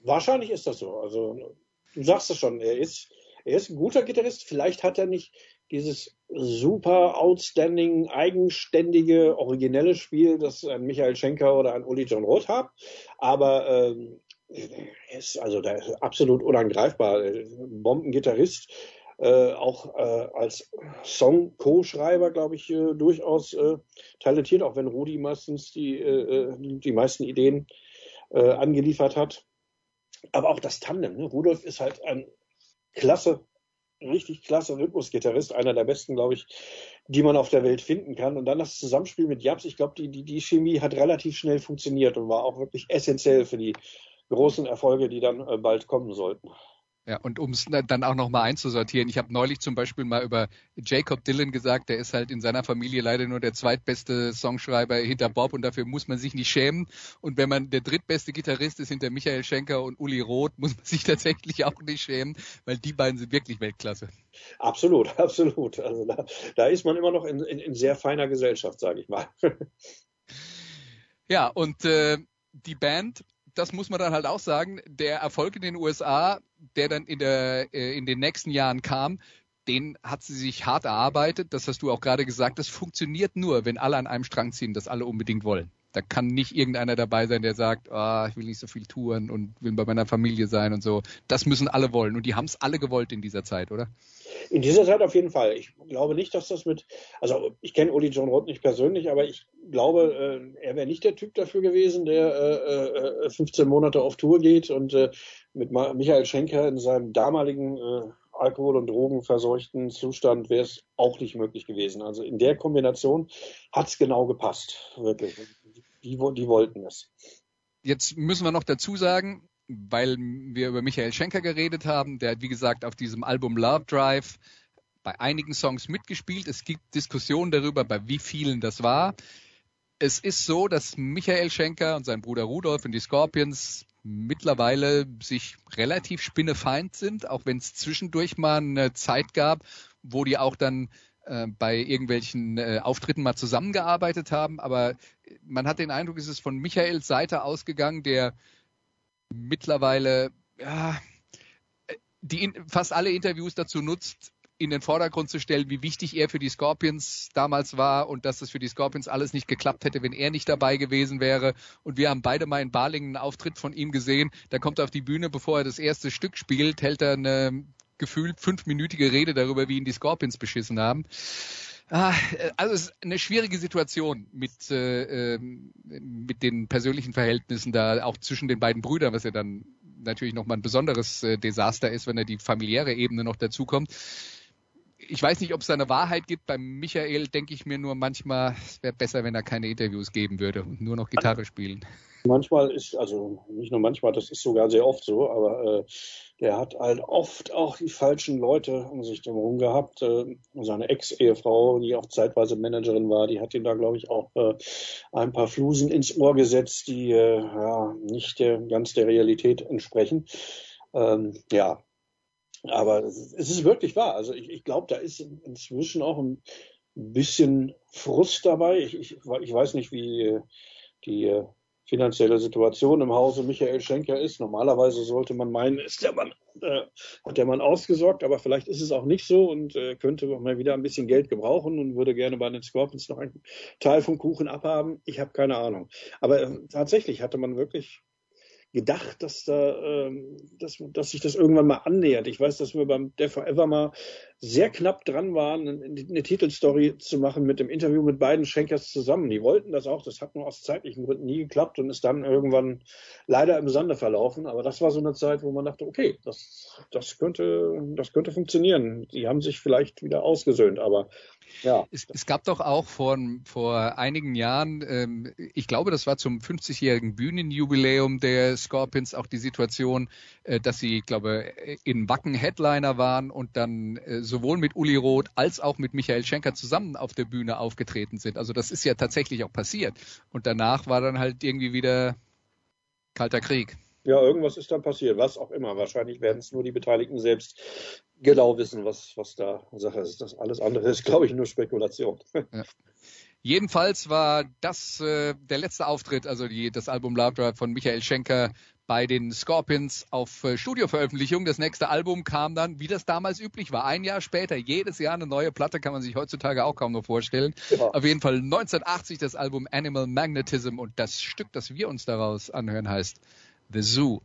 Speaker 2: Wahrscheinlich ist das so. Also du sagst es schon, er ist, er ist ein guter Gitarrist. Vielleicht hat er nicht dieses super outstanding, eigenständige, originelle Spiel, das ein Michael Schenker oder ein Uli John Roth hat. Aber ähm, er ist also der ist absolut unangreifbar. Bombengitarrist. Äh, auch äh, als Song-Co-Schreiber, glaube ich, äh, durchaus äh, talentiert, auch wenn Rudi meistens die, äh, die meisten Ideen angeliefert hat aber auch das Tandem. Ne? Rudolf ist halt ein klasse, richtig klasse Rhythmusgitarrist, einer der besten, glaube ich, die man auf der Welt finden kann. Und dann das Zusammenspiel mit Japs, ich glaube, die, die, die Chemie hat relativ schnell funktioniert und war auch wirklich essentiell für die großen Erfolge, die dann bald kommen sollten.
Speaker 1: Ja, und um es dann auch nochmal einzusortieren, ich habe neulich zum Beispiel mal über Jacob Dylan gesagt, der ist halt in seiner Familie leider nur der zweitbeste Songschreiber hinter Bob und dafür muss man sich nicht schämen. Und wenn man der drittbeste Gitarrist ist hinter Michael Schenker und Uli Roth, muss man sich tatsächlich auch nicht schämen, weil die beiden sind wirklich Weltklasse.
Speaker 2: Absolut, absolut. Also da, da ist man immer noch in, in, in sehr feiner Gesellschaft, sage ich mal.
Speaker 1: ja, und äh, die Band das muss man dann halt auch sagen, der Erfolg in den USA, der dann in, der, äh, in den nächsten Jahren kam, den hat sie sich hart erarbeitet. Das hast du auch gerade gesagt. Das funktioniert nur, wenn alle an einem Strang ziehen, das alle unbedingt wollen. Da kann nicht irgendeiner dabei sein, der sagt, oh, ich will nicht so viel touren und will bei meiner Familie sein und so. Das müssen alle wollen. Und die haben es alle gewollt in dieser Zeit, oder?
Speaker 2: In dieser Zeit auf jeden Fall. Ich glaube nicht, dass das mit, also ich kenne Uli John Roth nicht persönlich, aber ich glaube, äh, er wäre nicht der Typ dafür gewesen, der äh, äh, 15 Monate auf Tour geht und äh, mit Michael Schenker in seinem damaligen äh, Alkohol- und Drogenverseuchten Zustand wäre es auch nicht möglich gewesen. Also in der Kombination hat es genau gepasst, wirklich. Die, die wollten es.
Speaker 1: Jetzt müssen wir noch dazu sagen, weil wir über Michael Schenker geredet haben, der hat, wie gesagt, auf diesem Album Love Drive bei einigen Songs mitgespielt. Es gibt Diskussionen darüber, bei wie vielen das war. Es ist so, dass Michael Schenker und sein Bruder Rudolf und die Scorpions mittlerweile sich relativ spinnefeind sind, auch wenn es zwischendurch mal eine Zeit gab, wo die auch dann äh, bei irgendwelchen äh, Auftritten mal zusammengearbeitet haben. Aber man hat den Eindruck, es ist von Michaels Seite ausgegangen, der mittlerweile ja, die fast alle Interviews dazu nutzt, in den Vordergrund zu stellen, wie wichtig er für die Scorpions damals war und dass es für die Scorpions alles nicht geklappt hätte, wenn er nicht dabei gewesen wäre. Und wir haben beide mal in Balingen einen Auftritt von ihm gesehen. Da kommt er auf die Bühne, bevor er das erste Stück spielt, hält er eine gefühlt fünfminütige Rede darüber, wie ihn die Scorpions beschissen haben. Ah, also es ist eine schwierige Situation mit, äh, ähm, mit den persönlichen Verhältnissen da, auch zwischen den beiden Brüdern, was ja dann natürlich nochmal ein besonderes äh, Desaster ist, wenn da die familiäre Ebene noch dazukommt. Ich weiß nicht, ob es da eine Wahrheit gibt. Bei Michael denke ich mir nur manchmal, es wäre besser, wenn er keine Interviews geben würde und nur noch Gitarre spielen.
Speaker 2: Manchmal ist, also nicht nur manchmal, das ist sogar sehr oft so, aber äh, der hat halt oft auch die falschen Leute um sich herum gehabt. Äh, seine Ex-Ehefrau, die auch zeitweise Managerin war, die hat ihm da, glaube ich, auch äh, ein paar Flusen ins Ohr gesetzt, die äh, ja nicht der, ganz der Realität entsprechen. Ähm, ja, aber es ist wirklich wahr. Also ich, ich glaube, da ist inzwischen auch ein bisschen Frust dabei. Ich, ich, ich weiß nicht, wie die finanzielle Situation im Hause Michael Schenker ist. Normalerweise sollte man meinen, ist der Mann, äh, hat der Mann ausgesorgt, aber vielleicht ist es auch nicht so und äh, könnte mal wieder ein bisschen Geld gebrauchen und würde gerne bei den Scorpions noch einen Teil vom Kuchen abhaben. Ich habe keine Ahnung. Aber äh, tatsächlich hatte man wirklich gedacht, dass da, ähm, dass, dass sich das irgendwann mal annähert. Ich weiß, dass wir beim Death Forever mal sehr knapp dran waren, eine Titelstory zu machen mit dem Interview mit beiden Schenkers zusammen. Die wollten das auch, das hat nur aus zeitlichen Gründen nie geklappt und ist dann irgendwann leider im Sande verlaufen. Aber das war so eine Zeit, wo man dachte, okay, das, das könnte, das könnte funktionieren. Die haben sich vielleicht wieder ausgesöhnt, aber ja.
Speaker 1: Es, es gab doch auch vor, vor einigen Jahren, ähm, ich glaube, das war zum 50-jährigen Bühnenjubiläum der Scorpions auch die Situation, äh, dass sie, glaube in Wacken Headliner waren und dann äh, sowohl mit Uli Roth als auch mit Michael Schenker zusammen auf der Bühne aufgetreten sind. Also das ist ja tatsächlich auch passiert. Und danach war dann halt irgendwie wieder kalter Krieg.
Speaker 2: Ja, irgendwas ist dann passiert, was auch immer. Wahrscheinlich werden es nur die Beteiligten selbst genau wissen, was, was da Sache ist. Das alles andere ist, glaube ich, nur Spekulation. Ja.
Speaker 1: Jedenfalls war das äh, der letzte Auftritt, also die, das Album Love Drive von Michael Schenker bei den Scorpions auf äh, Studioveröffentlichung. Das nächste Album kam dann, wie das damals üblich war, ein Jahr später. Jedes Jahr eine neue Platte kann man sich heutzutage auch kaum noch vorstellen. Ja. Auf jeden Fall 1980 das Album Animal Magnetism und das Stück, das wir uns daraus anhören, heißt The Zoo.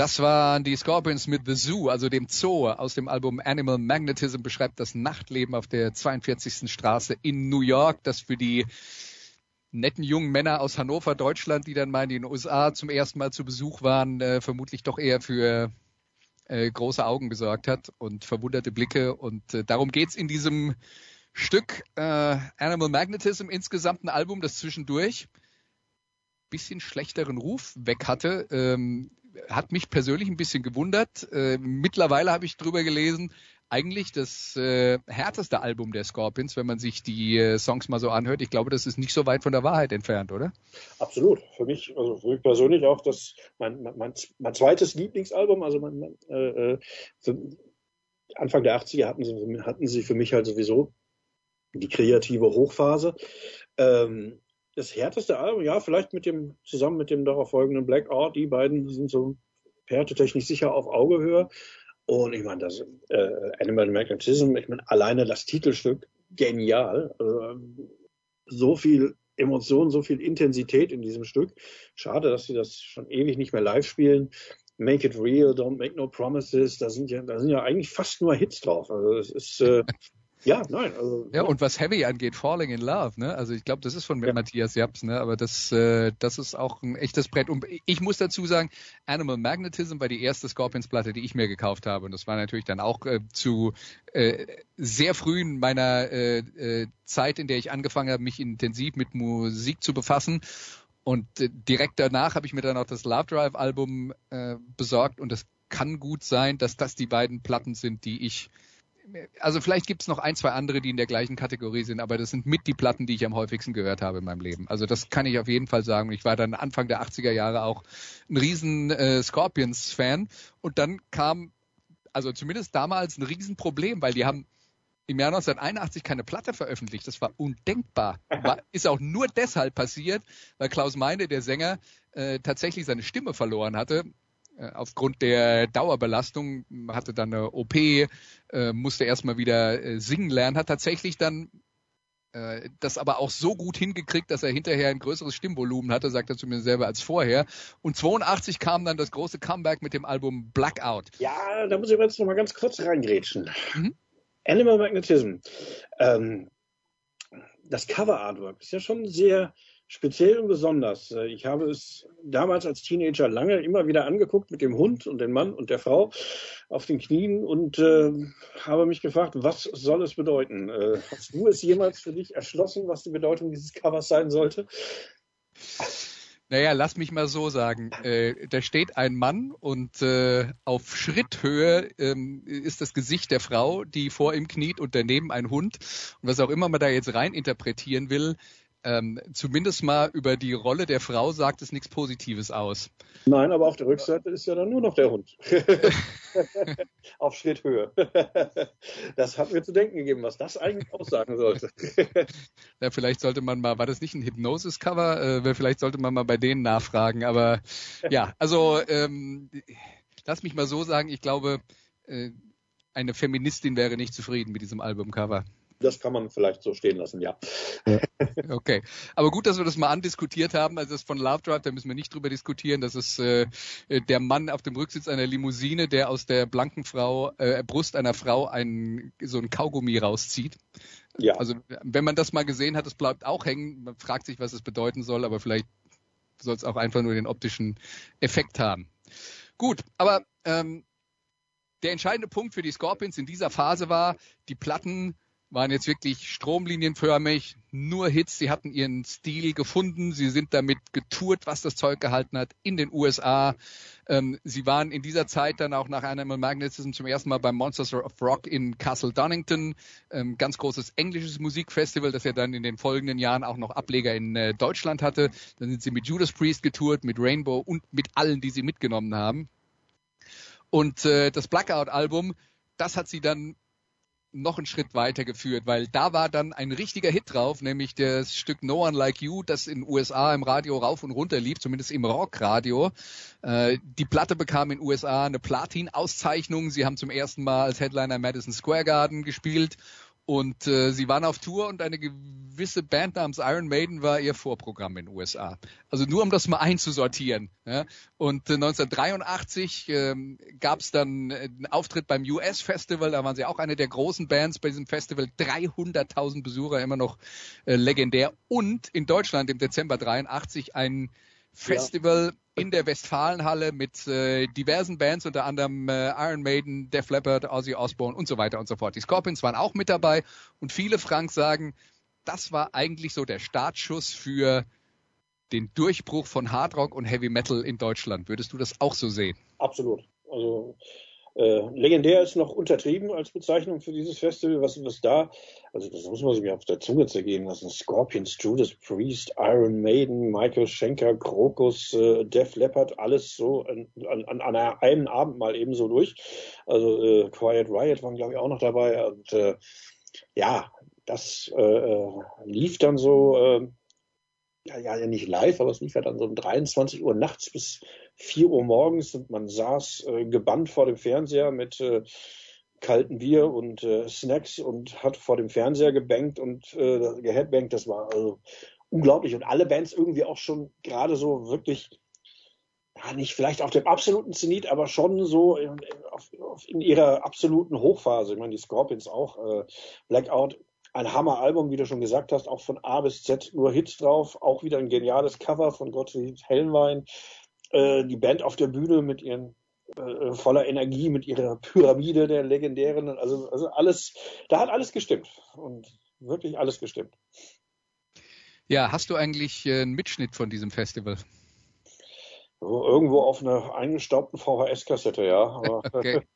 Speaker 1: Das waren die Scorpions mit The Zoo, also dem Zoo aus dem Album Animal Magnetism, beschreibt das Nachtleben auf der 42. Straße in New York, das für die netten jungen Männer aus Hannover, Deutschland, die dann mal in den USA zum ersten Mal zu Besuch waren, äh, vermutlich doch eher für äh, große Augen gesorgt hat und verwunderte Blicke. Und äh, darum geht's in diesem Stück äh, Animal Magnetism, insgesamt ein Album, das zwischendurch bisschen schlechteren Ruf weg hatte. Ähm, hat mich persönlich ein bisschen gewundert. Äh, mittlerweile habe ich drüber gelesen, eigentlich das äh, härteste Album der Scorpions, wenn man sich die äh, Songs mal so anhört. Ich glaube, das ist nicht so weit von der Wahrheit entfernt, oder?
Speaker 2: Absolut. Für mich, also für mich persönlich auch das mein, mein, mein zweites Lieblingsalbum. Also mein, mein, äh, äh Anfang der 80er hatten sie, hatten sie für mich halt sowieso die kreative Hochphase. Ähm, das härteste Album, ja, vielleicht mit dem, zusammen mit dem darauf folgenden Blackout, die beiden sind so härtetechnisch sicher auf Augehöhe. Und ich meine, das äh, Animal Magnetism, ich meine, alleine das Titelstück, genial. Also, so viel Emotion, so viel Intensität in diesem Stück. Schade, dass sie das schon ewig nicht mehr live spielen. Make It Real, Don't Make No Promises, da sind ja, da sind ja eigentlich fast nur Hits drauf. Also es ist äh, ja, nein. Also,
Speaker 1: ja, und was Heavy angeht, Falling in Love, ne? Also ich glaube, das ist von ja. Matthias Japs, ne? Aber das, äh, das ist auch ein echtes Brett. Und ich muss dazu sagen, Animal Magnetism war die erste Scorpions-Platte, die ich mir gekauft habe. Und das war natürlich dann auch äh, zu äh, sehr früh in meiner äh, äh, Zeit, in der ich angefangen habe, mich intensiv mit Musik zu befassen. Und äh, direkt danach habe ich mir dann auch das Love Drive Album äh, besorgt. Und es kann gut sein, dass das die beiden Platten sind, die ich also vielleicht gibt es noch ein, zwei andere, die in der gleichen Kategorie sind, aber das sind mit die Platten, die ich am häufigsten gehört habe in meinem Leben. Also das kann ich auf jeden Fall sagen. Ich war dann Anfang der 80er Jahre auch ein riesen äh, Scorpions-Fan und dann kam, also zumindest damals ein Riesenproblem, weil die haben im Jahr 1981 keine Platte veröffentlicht. Das war undenkbar. War, ist auch nur deshalb passiert, weil Klaus Meine, der Sänger, äh, tatsächlich seine Stimme verloren hatte aufgrund der Dauerbelastung, hatte dann eine OP, äh, musste erstmal wieder äh, singen lernen, hat tatsächlich dann äh, das aber auch so gut hingekriegt, dass er hinterher ein größeres Stimmvolumen hatte, sagt er zu mir selber als vorher. Und 82 kam dann das große Comeback mit dem Album Blackout.
Speaker 2: Ja, da muss ich jetzt noch mal ganz kurz reingrätschen. Mhm. Animal Magnetism. Ähm, das Cover Artwork ist ja schon sehr speziell und besonders. Äh, ich habe es damals als Teenager lange immer wieder angeguckt mit dem Hund und dem Mann und der Frau auf den Knien und äh, habe mich gefragt, was soll es bedeuten? Äh, hast du es jemals für dich erschlossen, was die Bedeutung dieses Covers sein sollte?
Speaker 1: Naja, lass mich mal so sagen. Äh, da steht ein Mann und äh, auf Schritthöhe ähm, ist das Gesicht der Frau, die vor ihm kniet und daneben ein Hund. Und was auch immer man da jetzt rein interpretieren will, ähm, zumindest mal über die Rolle der Frau sagt es nichts Positives aus.
Speaker 2: Nein, aber auf der Rückseite ist ja dann nur noch der Hund. auf Schritthöhe. das hat mir zu denken gegeben, was das eigentlich aussagen sollte.
Speaker 1: ja, vielleicht sollte man mal, war das nicht ein Hypnosis-Cover? Äh, vielleicht sollte man mal bei denen nachfragen. Aber ja, also ähm, lass mich mal so sagen, ich glaube, äh, eine Feministin wäre nicht zufrieden mit diesem Albumcover
Speaker 2: das kann man vielleicht so stehen lassen, ja.
Speaker 1: Okay, aber gut, dass wir das mal andiskutiert haben. Also das von Love Drive, da müssen wir nicht drüber diskutieren. Das ist äh, der Mann auf dem Rücksitz einer Limousine, der aus der blanken Frau, äh, Brust einer Frau ein, so ein Kaugummi rauszieht. Ja. Also wenn man das mal gesehen hat, es bleibt auch hängen. Man fragt sich, was es bedeuten soll, aber vielleicht soll es auch einfach nur den optischen Effekt haben. Gut, aber ähm, der entscheidende Punkt für die Scorpions in dieser Phase war, die Platten waren jetzt wirklich stromlinienförmig, nur Hits. Sie hatten ihren Stil gefunden. Sie sind damit getourt, was das Zeug gehalten hat, in den USA. Ähm, sie waren in dieser Zeit dann auch nach Animal Magnetism zum ersten Mal beim Monsters of Rock in Castle Donington. Ähm, ganz großes englisches Musikfestival, das ja dann in den folgenden Jahren auch noch Ableger in äh, Deutschland hatte. Dann sind sie mit Judas Priest getourt, mit Rainbow und mit allen, die sie mitgenommen haben. Und äh, das Blackout-Album, das hat sie dann noch einen Schritt weiter geführt, weil da war dann ein richtiger Hit drauf, nämlich das Stück No One Like You, das in USA im Radio rauf und runter lief, zumindest im Rockradio. Äh, die Platte bekam in USA eine Platin-Auszeichnung. Sie haben zum ersten Mal als Headliner Madison Square Garden gespielt und äh, sie waren auf Tour und eine gewisse Band namens Iron Maiden war ihr Vorprogramm in den USA. Also nur um das mal einzusortieren. Ja? Und äh, 1983 ähm, gab es dann einen Auftritt beim US Festival, da waren sie auch eine der großen Bands bei diesem Festival. 300.000 Besucher, immer noch äh, legendär. Und in Deutschland im Dezember 83 ein Festival ja. in der Westfalenhalle mit äh, diversen Bands, unter anderem äh, Iron Maiden, Def Leppard, Ozzy Osbourne und so weiter und so fort. Die Scorpions waren auch mit dabei und viele Frank sagen, das war eigentlich so der Startschuss für den Durchbruch von Hardrock und Heavy Metal in Deutschland. Würdest du das auch so sehen?
Speaker 2: Absolut. Also äh, legendär ist noch untertrieben als Bezeichnung für dieses Festival. Was, was da, also das muss man sich auf der Zunge zergehen lassen. Scorpions, Judas Priest, Iron Maiden, Michael Schenker, Krokus, äh, Def Leppard, alles so an, an, an einem Abend mal eben so durch. Also äh, Quiet Riot waren, glaube ich, auch noch dabei. Und äh, ja, das äh, äh lief dann so äh, ja, ja, nicht live, aber es lief ja dann so um 23 Uhr nachts bis 4 Uhr morgens und man saß äh, gebannt vor dem Fernseher mit äh, kalten Bier und äh, Snacks und hat vor dem Fernseher gebankt und äh, geheadbankt. Das war also unglaublich. Und alle Bands irgendwie auch schon gerade so wirklich, ja, nicht vielleicht auf dem absoluten Zenit, aber schon so in, in, in ihrer absoluten Hochphase. Ich meine, die Scorpions auch. Äh, Blackout ein Hammer-Album, wie du schon gesagt hast, auch von A bis Z nur Hits drauf, auch wieder ein geniales Cover von Gottfried Hellenwein. Äh, die Band auf der Bühne mit ihren äh, voller Energie, mit ihrer Pyramide der legendären, also, also alles, da hat alles gestimmt und wirklich alles gestimmt.
Speaker 1: Ja, hast du eigentlich äh, einen Mitschnitt von diesem Festival?
Speaker 2: Irgendwo auf einer eingestaubten VHS-Kassette, ja.
Speaker 1: okay.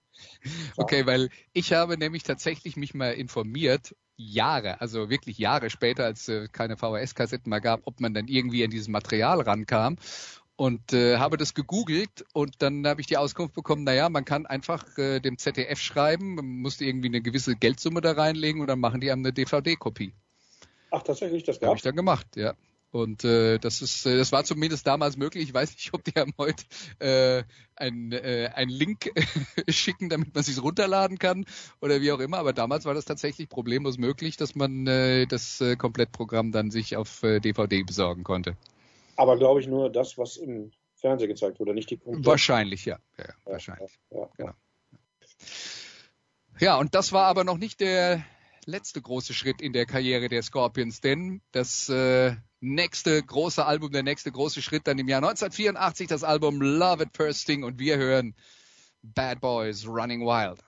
Speaker 1: Okay, weil ich habe nämlich tatsächlich mich mal informiert, Jahre, also wirklich Jahre später, als es äh, keine VHS-Kassetten mehr gab, ob man dann irgendwie an dieses Material rankam und äh, habe das gegoogelt und dann habe ich die Auskunft bekommen, naja, man kann einfach äh, dem ZDF schreiben, man musste irgendwie eine gewisse Geldsumme da reinlegen und dann machen die einem eine DVD-Kopie.
Speaker 2: Ach, tatsächlich, das
Speaker 1: habe ich dann gemacht, ja. Und äh, das ist, äh, das war zumindest damals möglich. Ich weiß nicht, ob die haben heute äh, ein, äh, einen Link schicken, damit man sich runterladen kann oder wie auch immer. Aber damals war das tatsächlich problemlos möglich, dass man äh, das äh, Komplettprogramm dann sich auf äh, DVD besorgen konnte.
Speaker 2: Aber glaube ich nur das, was im Fernsehen gezeigt wurde, nicht die
Speaker 1: Komplett Wahrscheinlich, ja. ja, ja wahrscheinlich. Ja, genau. ja, und das war aber noch nicht der letzte große Schritt in der Karriere der Scorpions, denn das äh, nächste große Album, der nächste große Schritt dann im Jahr 1984, das Album Love at First Sting und wir hören Bad Boys Running Wild.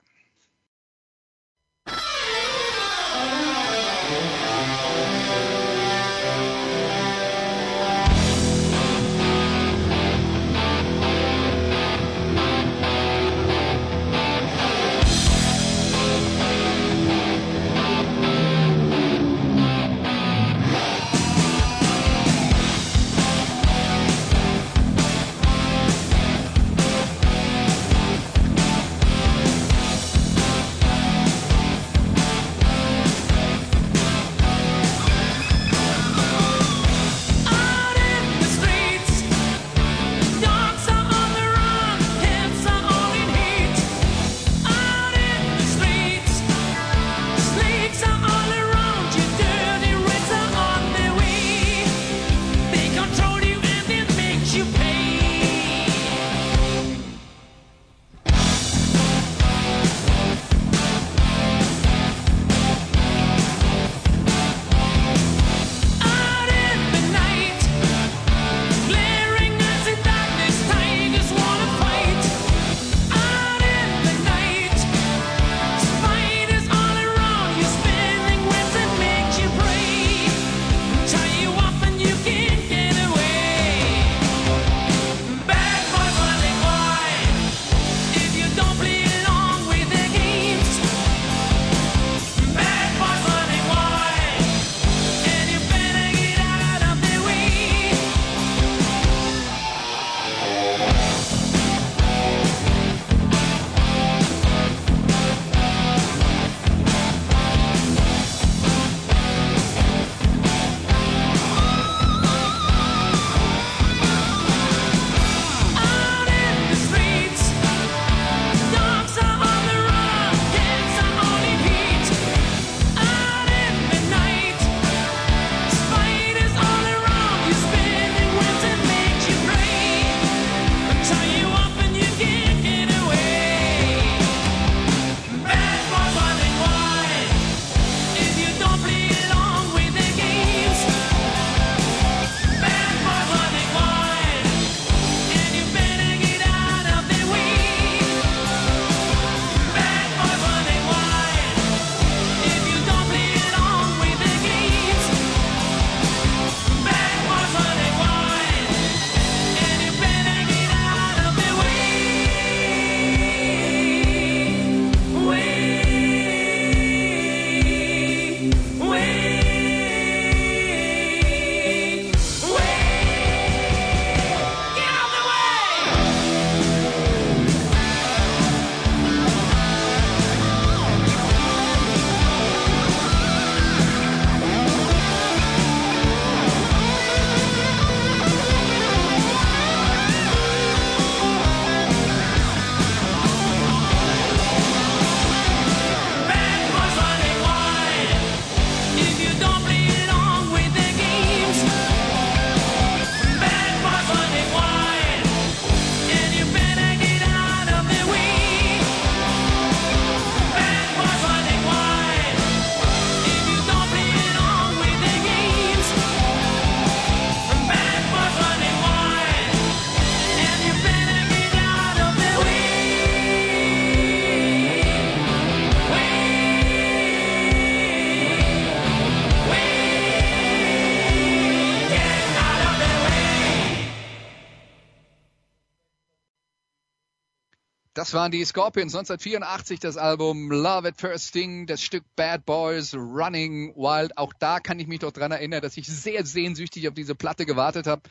Speaker 1: Das waren die Scorpions 1984, das Album Love at First Sting, das Stück Bad Boys Running Wild. Auch da kann ich mich doch dran erinnern, dass ich sehr sehnsüchtig auf diese Platte gewartet habe.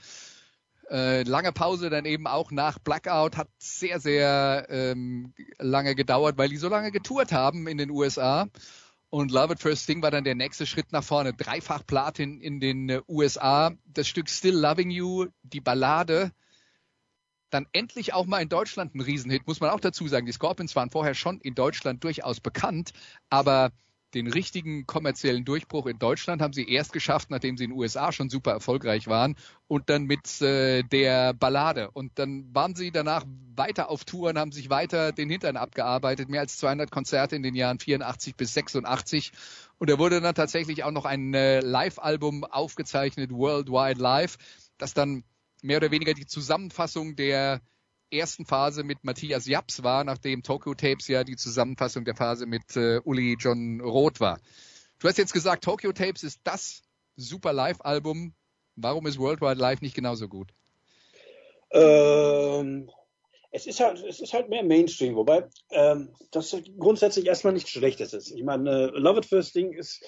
Speaker 1: Äh, lange Pause dann eben auch nach Blackout hat sehr, sehr ähm, lange gedauert, weil die so lange getourt haben in den USA. Und Love at First Sting war dann der nächste Schritt nach vorne. Dreifach Platin in den äh, USA. Das Stück Still Loving You, die Ballade, dann endlich auch mal in Deutschland ein Riesenhit, muss man auch dazu sagen. Die Scorpions waren vorher schon in Deutschland durchaus bekannt, aber den richtigen kommerziellen Durchbruch in Deutschland haben sie erst geschafft, nachdem sie in den USA schon super erfolgreich waren und dann mit äh, der Ballade. Und dann waren sie danach weiter auf Touren, haben sich weiter den Hintern abgearbeitet, mehr als 200 Konzerte in den Jahren 84 bis 86. Und da wurde dann tatsächlich auch noch ein äh, Live-Album aufgezeichnet, Worldwide Live, das dann mehr oder weniger die Zusammenfassung der ersten Phase mit Matthias Japs war, nachdem Tokyo Tapes ja die Zusammenfassung der Phase mit äh, Uli John Roth war. Du hast jetzt gesagt, Tokyo Tapes ist das super Live-Album. Warum ist Worldwide Live nicht genauso gut?
Speaker 2: Ähm, es ist halt, es ist halt mehr Mainstream, wobei ähm, das grundsätzlich erstmal nichts Schlechtes ist. Ich meine, äh, Love It First Ding ist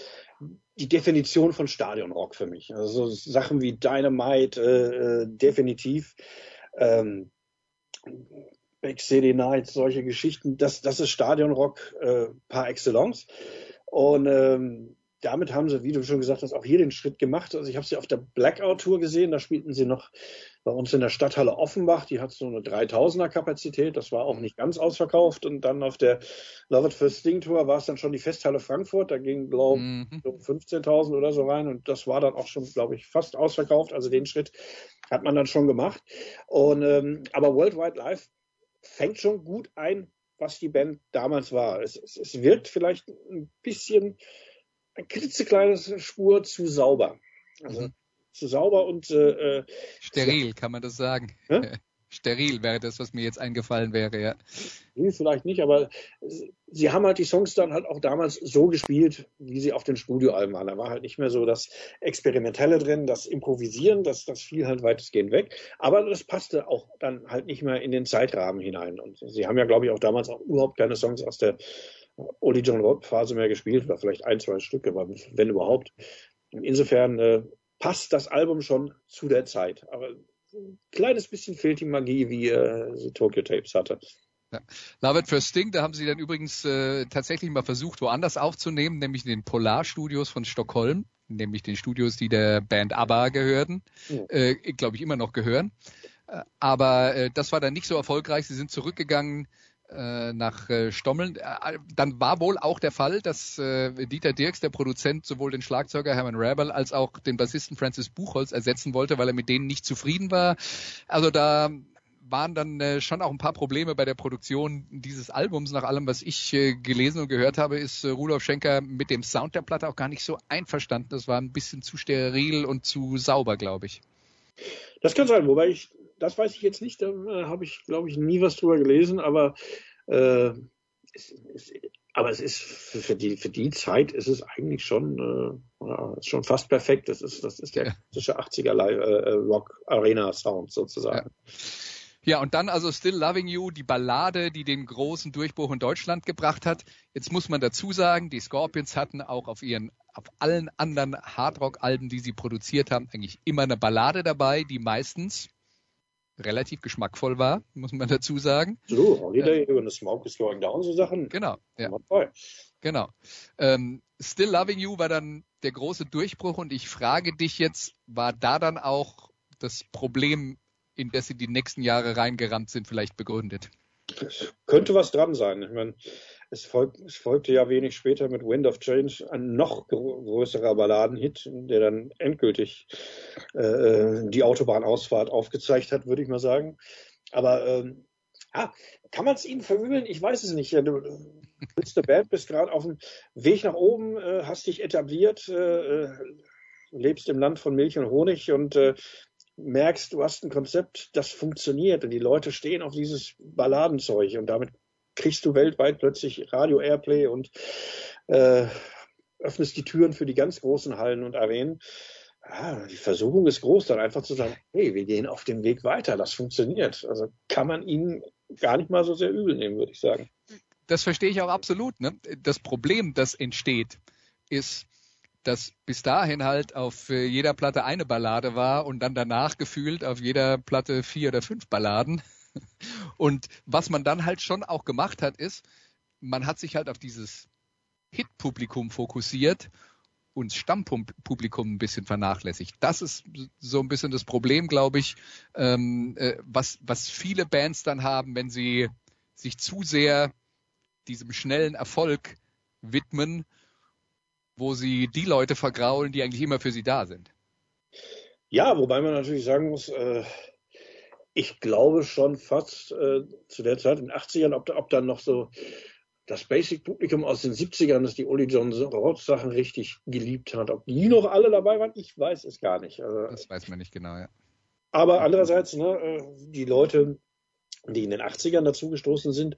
Speaker 2: die Definition von Stadionrock für mich. Also Sachen wie Dynamite äh, äh, definitiv. Ähm, Big City Nights, solche Geschichten, das, das ist Stadionrock äh, par excellence. Und ähm, damit haben sie, wie du schon gesagt hast, auch hier den Schritt gemacht. Also ich habe sie auf der Blackout Tour gesehen, da spielten sie noch bei uns in der Stadthalle Offenbach, die hat so eine 3000er Kapazität, das war auch nicht ganz ausverkauft. Und dann auf der Love It First Sting Tour war es dann schon die Festhalle Frankfurt, da ging, glaube ich, mhm. 15.000 oder so rein und das war dann auch schon, glaube ich, fast ausverkauft. Also den Schritt hat man dann schon gemacht. Und, ähm, aber Worldwide Live fängt schon gut ein, was die Band damals war. Es, es, es wirkt vielleicht ein bisschen ein klitzekleines Spur zu sauber. Also mhm. Zu sauber und äh,
Speaker 1: äh steril, kann man das sagen. Hä? Steril wäre das, was mir jetzt eingefallen wäre, ja.
Speaker 2: Nee, vielleicht nicht, aber sie haben halt die Songs dann halt auch damals so gespielt, wie sie auf den Studioalben waren. Da war halt nicht mehr so das Experimentelle drin, das Improvisieren, das, das fiel halt weitestgehend weg. Aber das passte auch dann halt nicht mehr in den Zeitrahmen hinein. Und sie haben ja, glaube ich, auch damals auch überhaupt keine Songs aus der Oli John Robb Phase mehr gespielt, oder vielleicht ein, zwei Stücke, aber wenn überhaupt. Insofern äh, passt das Album schon zu der Zeit. Aber ein kleines bisschen fehlt die Magie, wie äh, sie Tokyo Tapes hatte.
Speaker 1: Ja. Love It First Sting, da haben sie dann übrigens äh, tatsächlich mal versucht, woanders aufzunehmen, nämlich in den Polarstudios von Stockholm, nämlich den Studios, die der Band ABBA gehörten, ja. äh, glaube ich immer noch gehören. Äh, aber äh, das war dann nicht so erfolgreich. Sie sind zurückgegangen nach äh, Stommeln. Äh, dann war wohl auch der Fall, dass äh, Dieter Dirks, der Produzent, sowohl den Schlagzeuger Hermann Rabel als auch den Bassisten Francis Buchholz ersetzen wollte, weil er mit denen nicht zufrieden war. Also da waren dann äh, schon auch ein paar Probleme bei der Produktion dieses Albums. Nach allem, was ich äh, gelesen und gehört habe, ist äh, Rudolf Schenker mit dem Sound der Platte auch gar nicht so einverstanden. Das war ein bisschen zu steril und zu sauber, glaube ich.
Speaker 2: Das kann sein, wobei ich das weiß ich jetzt nicht, da äh, habe ich, glaube ich, nie was drüber gelesen, aber, äh, es, es, aber es ist für, die, für die Zeit ist es eigentlich schon, äh, ja, schon fast perfekt. Das ist, das ist der klassische 80er Live, äh, Rock Arena Sound sozusagen.
Speaker 1: Ja. Ja, und dann also Still Loving You, die Ballade, die den großen Durchbruch in Deutschland gebracht hat. Jetzt muss man dazu sagen, die Scorpions hatten auch auf ihren, auf allen anderen Hardrock-Alben, die sie produziert haben, eigentlich immer eine Ballade dabei, die meistens relativ geschmackvoll war, muss man dazu sagen.
Speaker 2: So, Holiday ja. und Smoke is Going Down, so Sachen.
Speaker 1: Genau, ja. Genau. Ähm, Still Loving You war dann der große Durchbruch und ich frage dich jetzt, war da dann auch das Problem, in das sie die nächsten Jahre reingerannt sind, vielleicht begründet?
Speaker 2: Könnte was dran sein. Ich meine, es, folg, es, folgte ja wenig später mit Wind of Change ein noch größerer Balladenhit, der dann endgültig äh, die Autobahnausfahrt aufgezeigt hat, würde ich mal sagen. Aber ähm, ah, kann man es ihnen verübeln? Ich weiß es nicht. Du bist der Band, bist gerade auf dem Weg nach oben, äh, hast dich etabliert, äh, äh, lebst im Land von Milch und Honig und äh, merkst, du hast ein Konzept, das funktioniert und die Leute stehen auf dieses Balladenzeug und damit kriegst du weltweit plötzlich Radio Airplay und äh, öffnest die Türen für die ganz großen Hallen und Arenen. Ja, die Versuchung ist groß, dann einfach zu sagen, hey, wir gehen auf dem Weg weiter, das funktioniert. Also kann man ihnen gar nicht mal so sehr übel nehmen, würde ich sagen.
Speaker 1: Das verstehe ich auch absolut. Ne? Das Problem, das entsteht, ist, dass bis dahin halt auf äh, jeder Platte eine Ballade war und dann danach gefühlt auf jeder Platte vier oder fünf Balladen. Und was man dann halt schon auch gemacht hat, ist, man hat sich halt auf dieses Hit-Publikum fokussiert und Stammpublikum ein bisschen vernachlässigt. Das ist so ein bisschen das Problem, glaube ich, ähm, äh, was, was viele Bands dann haben, wenn sie sich zu sehr diesem schnellen Erfolg widmen wo sie die Leute vergraulen, die eigentlich immer für sie da sind.
Speaker 2: Ja, wobei man natürlich sagen muss, äh, ich glaube schon fast äh, zu der Zeit in den 80ern, ob, ob dann noch so das Basic-Publikum aus den 70ern, das die Uli John Roth Sachen richtig geliebt hat. Ob die noch alle dabei waren, ich weiß es gar nicht.
Speaker 1: Also, das weiß man nicht genau, ja.
Speaker 2: Aber andererseits, ne, äh, die Leute, die in den 80ern dazugestoßen sind,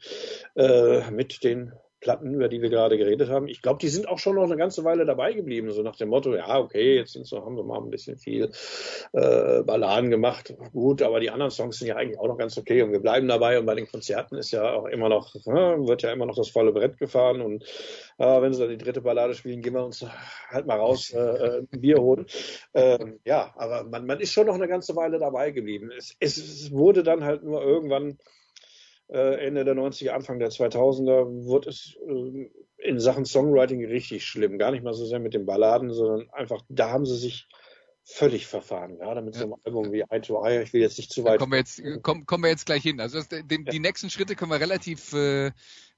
Speaker 2: äh, mit den Platten, über die wir gerade geredet haben. Ich glaube, die sind auch schon noch eine ganze Weile dabei geblieben, so nach dem Motto, ja, okay, jetzt sind so, haben wir mal ein bisschen viel äh, Balladen gemacht. Gut, aber die anderen Songs sind ja eigentlich auch noch ganz okay und wir bleiben dabei und bei den Konzerten ist ja auch immer noch, ne, wird ja immer noch das volle Brett gefahren und äh, wenn sie dann die dritte Ballade spielen, gehen wir uns halt mal raus, äh, äh ein Bier holen. Äh, ja, aber man, man ist schon noch eine ganze Weile dabei geblieben. Es, es wurde dann halt nur irgendwann Ende der 90er, Anfang der 2000er, wurde es äh, in Sachen Songwriting richtig schlimm. Gar nicht mal so sehr mit den Balladen, sondern einfach, da haben sie sich völlig verfahren, gerade mit so einem Album wie Eye to Eye. Ich will jetzt nicht zu weit. Da
Speaker 1: kommen wir jetzt, kommen, kommen wir jetzt gleich hin. Also das, den, die nächsten Schritte können wir relativ äh,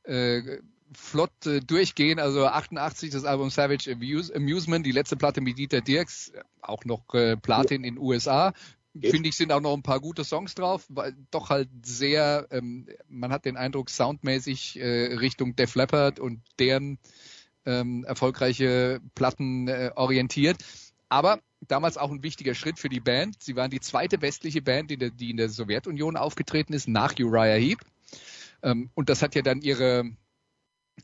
Speaker 1: äh, flott äh, durchgehen. Also 88 das Album Savage Amuse, Amusement, die letzte Platte mit Dieter Dirks, auch noch äh, Platin ja. in USA finde ich, sind auch noch ein paar gute Songs drauf, weil doch halt sehr, ähm, man hat den Eindruck, soundmäßig äh, Richtung Def Leppard und deren ähm, erfolgreiche Platten äh, orientiert. Aber damals auch ein wichtiger Schritt für die Band. Sie waren die zweite westliche Band, die, die in der Sowjetunion aufgetreten ist, nach Uriah Heep. Ähm, und das hat ja dann ihre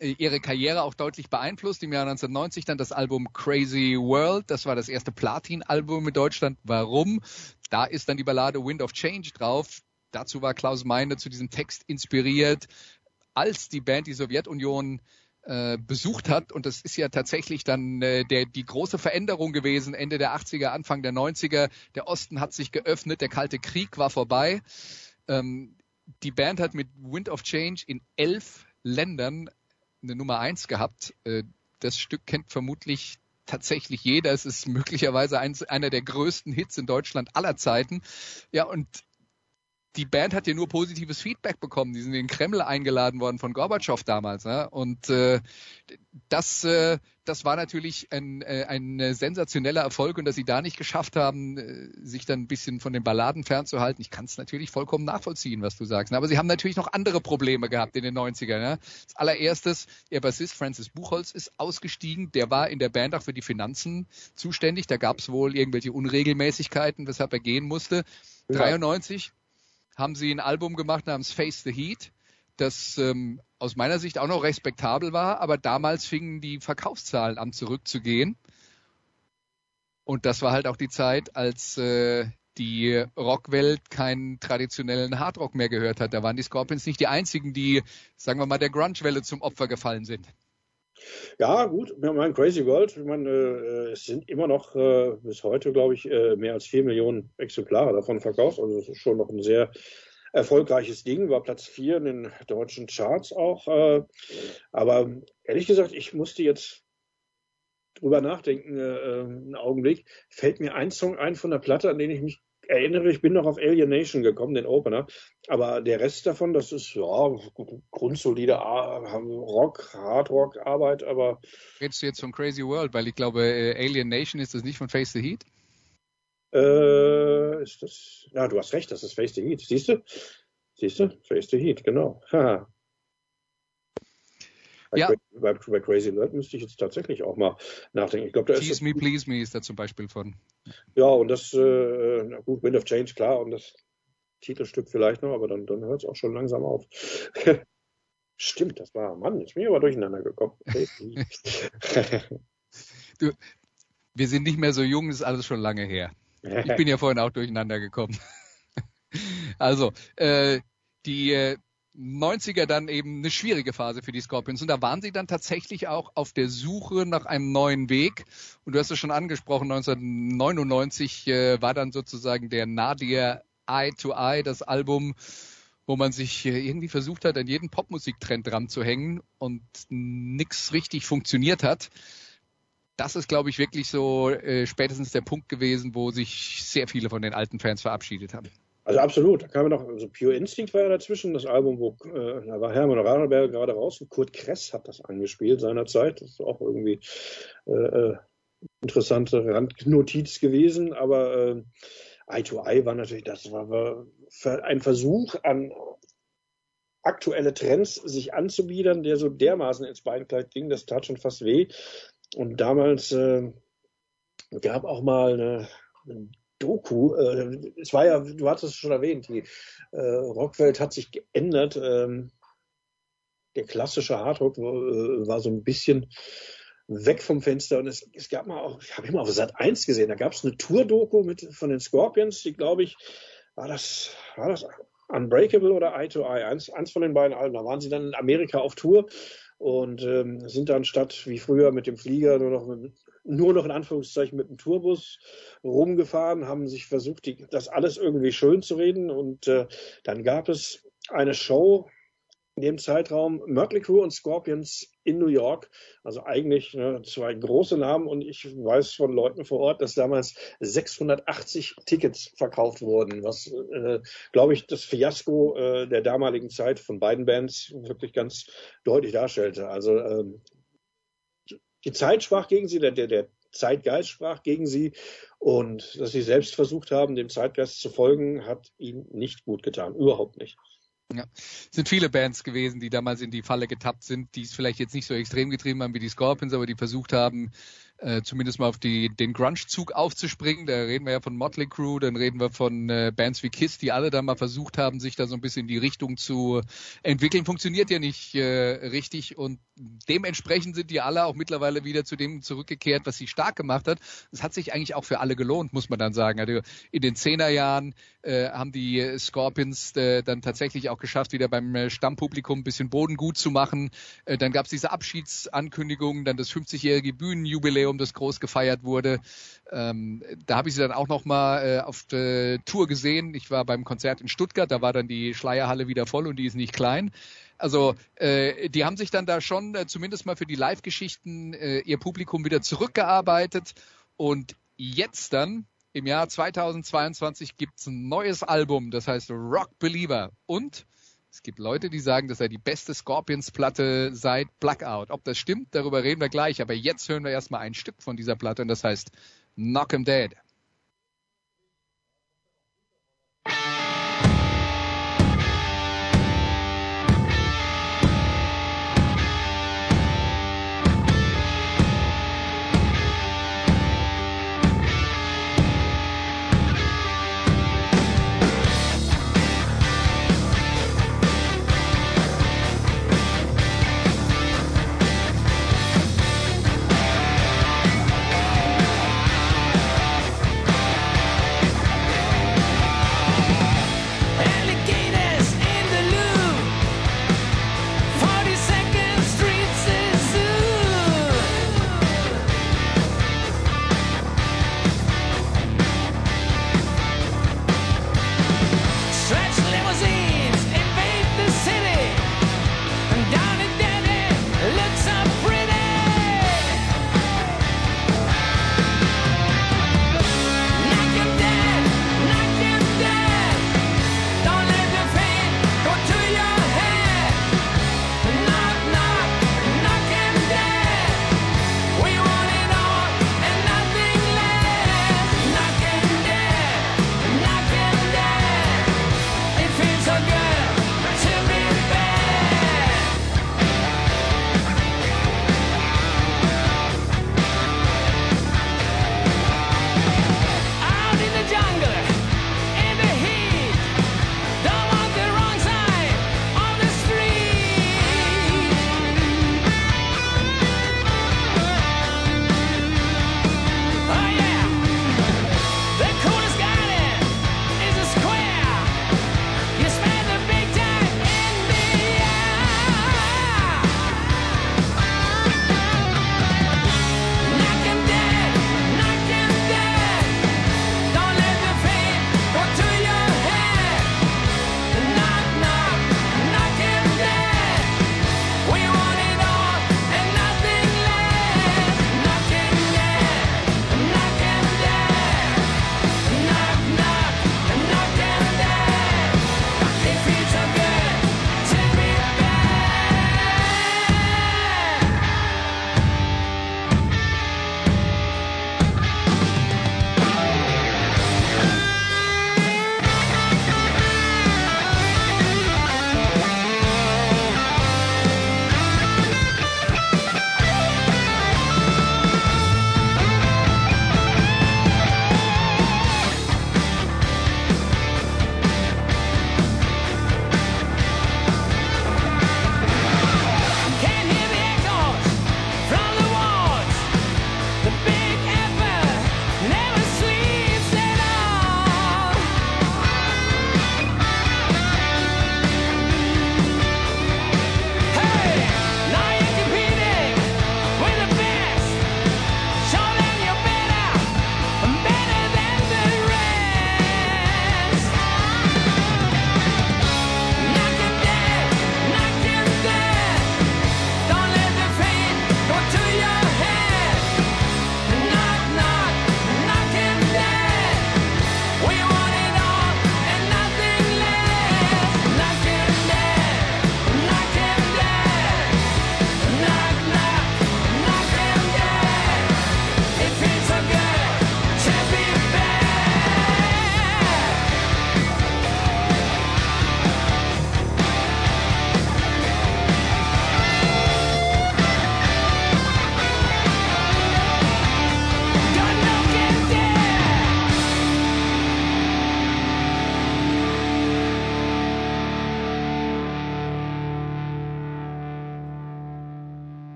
Speaker 1: ihre Karriere auch deutlich beeinflusst. Im Jahr 1990 dann das Album Crazy World. Das war das erste Platin-Album in Deutschland. Warum? Da ist dann die Ballade Wind of Change drauf. Dazu war Klaus Meine zu diesem Text inspiriert, als die Band die Sowjetunion äh, besucht hat. Und das ist ja tatsächlich dann äh, der, die große Veränderung gewesen, Ende der 80er, Anfang der 90er. Der Osten hat sich geöffnet, der Kalte Krieg war vorbei. Ähm, die Band hat mit Wind of Change in elf Ländern eine Nummer eins gehabt. Äh, das Stück kennt vermutlich tatsächlich jeder. Es ist möglicherweise eins, einer der größten Hits in Deutschland aller Zeiten. Ja, und die Band hat ja nur positives Feedback bekommen. Die sind in den Kreml eingeladen worden von Gorbatschow damals. Ne? Und äh, das, äh, das war natürlich ein, äh, ein sensationeller Erfolg und dass sie da nicht geschafft haben, äh, sich dann ein bisschen von den Balladen fernzuhalten. Ich kann es natürlich vollkommen nachvollziehen, was du sagst. Aber sie haben natürlich noch andere Probleme gehabt in den 90ern. Ne? Als allererstes, ihr Bassist Francis Buchholz ist ausgestiegen. Der war in der Band auch für die Finanzen zuständig. Da gab es wohl irgendwelche Unregelmäßigkeiten, weshalb er gehen musste. Ja. 93 haben sie ein Album gemacht namens Face the Heat, das ähm, aus meiner Sicht auch noch respektabel war, aber damals fingen die Verkaufszahlen an zurückzugehen. Und das war halt auch die Zeit, als äh, die Rockwelt keinen traditionellen Hardrock mehr gehört hat. Da waren die Scorpions nicht die einzigen, die, sagen wir mal, der Grunge-Welle zum Opfer gefallen sind.
Speaker 2: Ja, gut, ich meine, Crazy World, ich meine, äh, es sind immer noch äh, bis heute, glaube ich, äh, mehr als vier Millionen Exemplare davon verkauft. Also es ist schon noch ein sehr erfolgreiches Ding, war Platz vier in den deutschen Charts auch. Äh, aber ehrlich gesagt, ich musste jetzt drüber nachdenken, äh, einen Augenblick. Fällt mir ein Song ein von der Platte, an den ich mich erinnere, ich bin noch auf Alienation gekommen, den Opener. Aber der Rest davon, das ist ja grundsolide Rock, Hardrock-Arbeit, aber.
Speaker 1: Redest du jetzt von Crazy World, weil ich glaube, äh, Alien Nation ist das nicht von Face the Heat?
Speaker 2: Äh, ist das. Ja, du hast recht, das ist Face the Heat. Siehst du? Siehst du? Face the Heat, genau. Haha. Bei, ja. bei, bei Crazy World müsste ich jetzt tatsächlich auch mal nachdenken. Ich glaube,
Speaker 1: da Tease Me, Please Me ist da zum Beispiel von.
Speaker 2: Ja, und das, äh, na gut, Wind of Change, klar, und das Titelstück vielleicht noch, aber dann, dann hört es auch schon langsam auf. Stimmt, das war, Mann, ich bin aber durcheinander gekommen.
Speaker 1: du, wir sind nicht mehr so jung, ist alles schon lange her. Ich bin ja vorhin auch durcheinander gekommen. also, äh, die, äh, 90er dann eben eine schwierige Phase für die Scorpions. Und da waren sie dann tatsächlich auch auf der Suche nach einem neuen Weg. Und du hast es schon angesprochen, 1999 äh, war dann sozusagen der Nadir Eye to Eye, das Album, wo man sich äh, irgendwie versucht hat, an jeden Popmusiktrend dran zu hängen und nichts richtig funktioniert hat. Das ist, glaube ich, wirklich so äh, spätestens der Punkt gewesen, wo sich sehr viele von den alten Fans verabschiedet haben.
Speaker 2: Also absolut, da kam ja noch, also Pure Instinct war ja dazwischen, das Album, wo äh, da war Hermann Raderberger gerade raus und Kurt Kress hat das angespielt seinerzeit. Das ist auch irgendwie äh, äh interessante Randnotiz gewesen, aber äh, Eye to Eye war natürlich, das war, war ein Versuch an aktuelle Trends sich anzubiedern, der so dermaßen ins Beinkleid ging, das tat schon fast weh. Und damals äh, gab auch mal eine, eine Doku. Äh, es war ja, du hattest es schon erwähnt, die äh, Rockwelt hat sich geändert. Ähm, der klassische Hardrock war, äh, war so ein bisschen weg vom Fenster und es, es gab mal auch, ich habe immer auf Sat 1 gesehen, da gab es eine Tour-Doku mit von den Scorpions, die glaube ich, war das, war das Unbreakable oder Eye to Eye, eins, eins von den beiden Alben. Da waren sie dann in Amerika auf Tour und ähm, sind dann statt wie früher mit dem Flieger nur noch mit, nur noch in Anführungszeichen mit dem Tourbus rumgefahren, haben sich versucht, die, das alles irgendwie schön zu reden. Und äh, dann gab es eine Show in dem Zeitraum Mötley Crew und Scorpions in New York. Also eigentlich ne, zwei große Namen und ich weiß von Leuten vor Ort, dass damals 680 Tickets verkauft wurden, was, äh, glaube ich, das Fiasko äh, der damaligen Zeit von beiden Bands wirklich ganz deutlich darstellte. Also ähm, die Zeit sprach gegen sie, der, der, der Zeitgeist sprach gegen sie. Und dass sie selbst versucht haben, dem Zeitgeist zu folgen, hat ihnen nicht gut getan, überhaupt nicht.
Speaker 1: Ja, es sind viele Bands gewesen, die damals in die Falle getappt sind, die es vielleicht jetzt nicht so extrem getrieben haben wie die Scorpions, aber die versucht haben, äh, zumindest mal auf die, den Grunge-Zug aufzuspringen. Da reden wir ja von Motley Crue, dann reden wir von äh, Bands wie Kiss, die alle da mal versucht haben, sich da so ein bisschen in die Richtung zu entwickeln. Funktioniert ja nicht äh, richtig und dementsprechend sind die alle auch mittlerweile wieder zu dem zurückgekehrt, was sie stark gemacht hat. Das hat sich eigentlich auch für alle gelohnt, muss man dann sagen. Also in den Zehnerjahren äh, haben die Scorpions äh, dann tatsächlich auch geschafft, wieder beim äh, Stammpublikum ein bisschen Boden gut zu machen. Äh, dann gab es diese Abschiedsankündigung, dann das 50-jährige Bühnenjubiläum Jubiläum, das groß gefeiert wurde. Ähm, da habe ich sie dann auch noch mal äh, auf der Tour gesehen. Ich war beim Konzert in Stuttgart, da war dann die Schleierhalle wieder voll und die ist nicht klein. Also äh, die haben sich dann da schon äh, zumindest mal für die Live-Geschichten äh, ihr Publikum wieder zurückgearbeitet und jetzt dann im Jahr 2022 gibt's ein neues Album, das heißt Rock Believer und es gibt Leute, die sagen, das sei die beste Scorpions-Platte seit Blackout. Ob das stimmt, darüber reden wir gleich. Aber jetzt hören wir erstmal ein Stück von dieser Platte und das heißt Knock 'em Dead.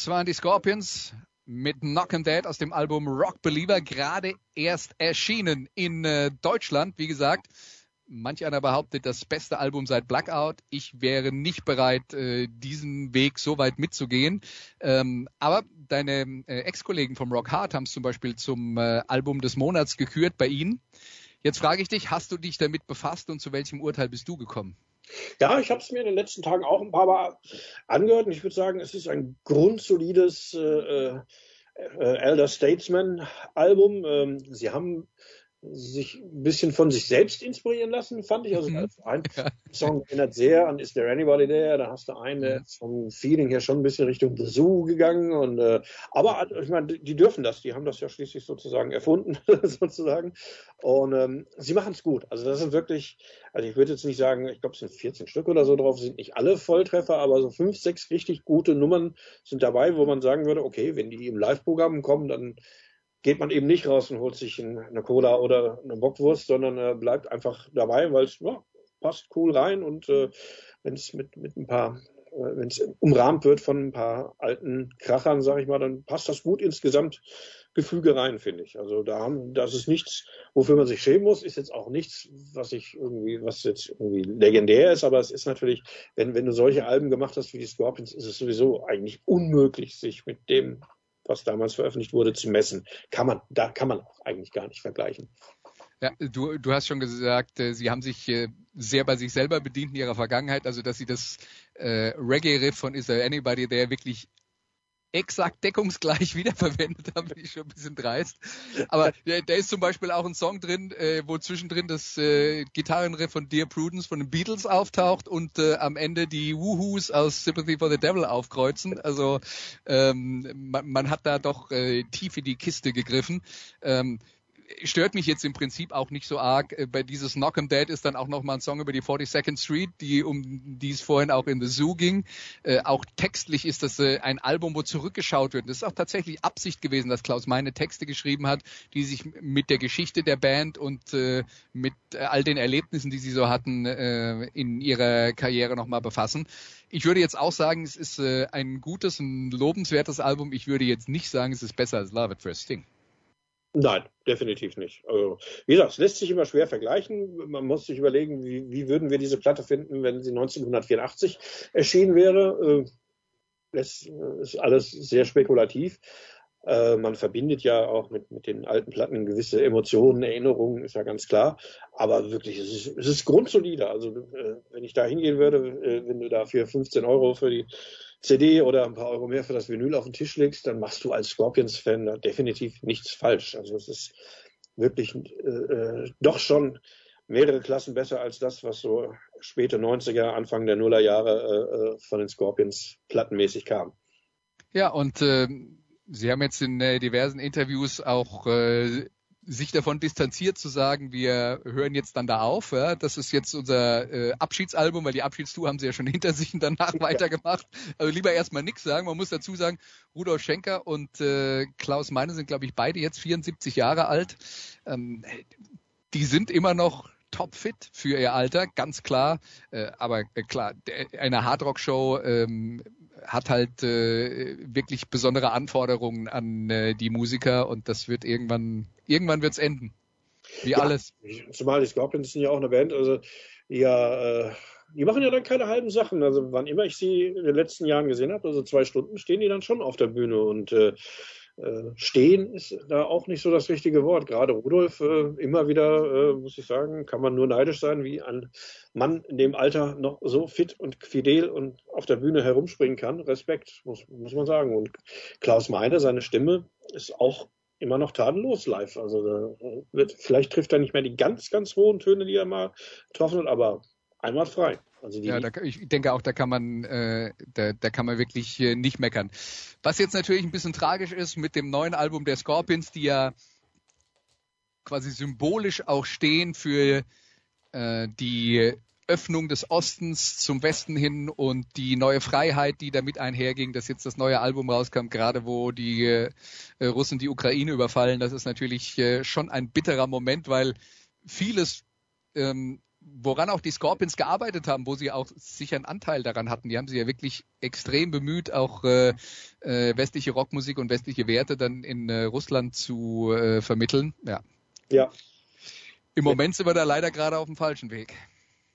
Speaker 1: Das waren die Scorpions mit Knock and Dead aus dem Album Rock Believer, gerade erst erschienen in äh, Deutschland. Wie gesagt, manch einer behauptet, das beste Album seit Blackout. Ich wäre nicht bereit, äh, diesen Weg so weit mitzugehen. Ähm, aber deine äh, Ex-Kollegen vom Rock Hard haben es zum Beispiel zum äh, Album des Monats gekürt bei Ihnen. Jetzt frage ich dich, hast du dich damit befasst und zu welchem Urteil bist du gekommen?
Speaker 2: Ja, ich habe es mir in den letzten Tagen auch ein paar Mal angehört und ich würde sagen, es ist ein grundsolides äh, äh, Elder Statesman Album. Ähm, sie haben sich ein bisschen von sich selbst inspirieren lassen, fand ich. Also mhm. ein Song erinnert sehr an Is There Anybody There? Da hast du einen, der ist vom Feeling her schon ein bisschen Richtung The Zoo gegangen. Und, äh, aber ich meine, die dürfen das, die haben das ja schließlich sozusagen erfunden, sozusagen. Und ähm, sie machen es gut. Also das sind wirklich, also ich würde jetzt nicht sagen, ich glaube, es sind 14 Stück oder so drauf, sind nicht alle Volltreffer, aber so fünf, sechs richtig gute Nummern sind dabei, wo man sagen würde, okay, wenn die im Live-Programm kommen, dann geht man eben nicht raus und holt sich eine Cola oder eine Bockwurst, sondern äh, bleibt einfach dabei, weil es ja, passt cool rein und äh, wenn es mit, mit ein paar, äh, wenn es umrahmt wird von ein paar alten Krachern, sage ich mal, dann passt das gut ins Gesamtgefüge rein, finde ich. Also da haben, das ist nichts, wofür man sich schämen muss, ist jetzt auch nichts, was ich irgendwie, was jetzt irgendwie legendär ist, aber es ist natürlich, wenn, wenn du solche Alben gemacht hast wie die Scorpions, ist es sowieso eigentlich unmöglich, sich mit dem was damals veröffentlicht wurde, zu messen. Kann man, da kann man auch eigentlich gar nicht vergleichen.
Speaker 1: Ja, du, du hast schon gesagt, äh, Sie haben sich äh, sehr bei sich selber bedient in Ihrer Vergangenheit, also dass Sie das äh, Reggae-Riff von Is There Anybody There wirklich exakt deckungsgleich wiederverwendet haben, bin ich schon ein bisschen dreist. Aber da, da ist zum Beispiel auch ein Song drin, äh, wo zwischendrin das äh, Gitarrenriff von Dear Prudence von den Beatles auftaucht und äh, am Ende die Woohoos aus Sympathy for the Devil aufkreuzen. Also ähm, man, man hat da doch äh, tief in die Kiste gegriffen. Ähm, stört mich jetzt im Prinzip auch nicht so arg. Äh, bei dieses Knock 'em Dead ist dann auch nochmal ein Song über die 42nd Street, die um die es vorhin auch in The Zoo ging. Äh, auch textlich ist das äh, ein Album, wo zurückgeschaut wird. Das ist auch tatsächlich Absicht gewesen, dass Klaus meine Texte geschrieben hat, die sich mit der Geschichte der Band und äh, mit äh, all den Erlebnissen, die sie so hatten, äh, in ihrer Karriere nochmal befassen. Ich würde jetzt auch sagen, es ist ein gutes, ein lobenswertes Album. Ich würde jetzt nicht sagen, es ist besser als Love at First Sting.
Speaker 2: Nein, definitiv nicht. Also, wie gesagt, es lässt sich immer schwer vergleichen. Man muss sich überlegen, wie, wie würden wir diese Platte finden, wenn sie 1984 erschienen wäre. Äh, das ist alles sehr spekulativ. Äh, man verbindet ja auch mit, mit den alten Platten gewisse Emotionen, Erinnerungen, ist ja ganz klar. Aber wirklich, es ist, es ist grundsolide. Also, äh, wenn ich da hingehen würde, wenn du da für 15 Euro für die CD oder ein paar Euro mehr für das Vinyl auf den Tisch legst, dann machst du als Scorpions-Fan definitiv nichts falsch. Also es ist wirklich äh, äh doch schon mehrere Klassen besser als das, was so späte 90er, Anfang der Nullerjahre äh, äh, von den Scorpions plattenmäßig kam.
Speaker 1: Ja, und äh, Sie haben jetzt in äh, diversen Interviews auch äh, sich davon distanziert zu sagen, wir hören jetzt dann da auf. Ja? Das ist jetzt unser äh, Abschiedsalbum, weil die Abschiedstour haben sie ja schon hinter sich und danach ja. weitergemacht. Also lieber erstmal nichts sagen. Man muss dazu sagen, Rudolf Schenker und äh, Klaus Meine sind, glaube ich, beide jetzt 74 Jahre alt. Ähm, die sind immer noch topfit für ihr Alter, ganz klar. Äh, aber äh, klar, eine Hardrock-Show ähm, hat halt äh, wirklich besondere Anforderungen an äh, die Musiker und das wird irgendwann, irgendwann wird's enden. Wie ja, alles.
Speaker 2: Zumal die Scorpions sind ja auch eine Band, also ja, äh, die machen ja dann keine halben Sachen. Also wann immer ich sie in den letzten Jahren gesehen habe, also zwei Stunden, stehen die dann schon auf der Bühne und äh, äh, stehen ist da auch nicht so das richtige Wort. Gerade Rudolf, äh, immer wieder, äh, muss ich sagen, kann man nur neidisch sein, wie ein Mann in dem Alter noch so fit und fidel und auf der Bühne herumspringen kann. Respekt, muss, muss man sagen. Und Klaus Meine, seine Stimme ist auch immer noch tadellos live. Also wird, vielleicht trifft er nicht mehr die ganz, ganz hohen Töne, die er mal getroffen hat, aber einmal frei.
Speaker 1: Also ja, da, ich denke auch, da kann man, äh, da, da kann man wirklich äh, nicht meckern. Was jetzt natürlich ein bisschen tragisch ist mit dem neuen Album der Scorpions, die ja quasi symbolisch auch stehen für äh, die Öffnung des Ostens zum Westen hin und die neue Freiheit, die damit einherging, dass jetzt das neue Album rauskam, gerade wo die äh, Russen die Ukraine überfallen. Das ist natürlich äh, schon ein bitterer Moment, weil vieles ähm, woran auch die Scorpions gearbeitet haben, wo sie auch sicher einen Anteil daran hatten. Die haben sich ja wirklich extrem bemüht, auch äh, äh, westliche Rockmusik und westliche Werte dann in äh, Russland zu äh, vermitteln. Ja.
Speaker 2: Ja.
Speaker 1: Im Moment sind wir da leider gerade auf dem falschen Weg.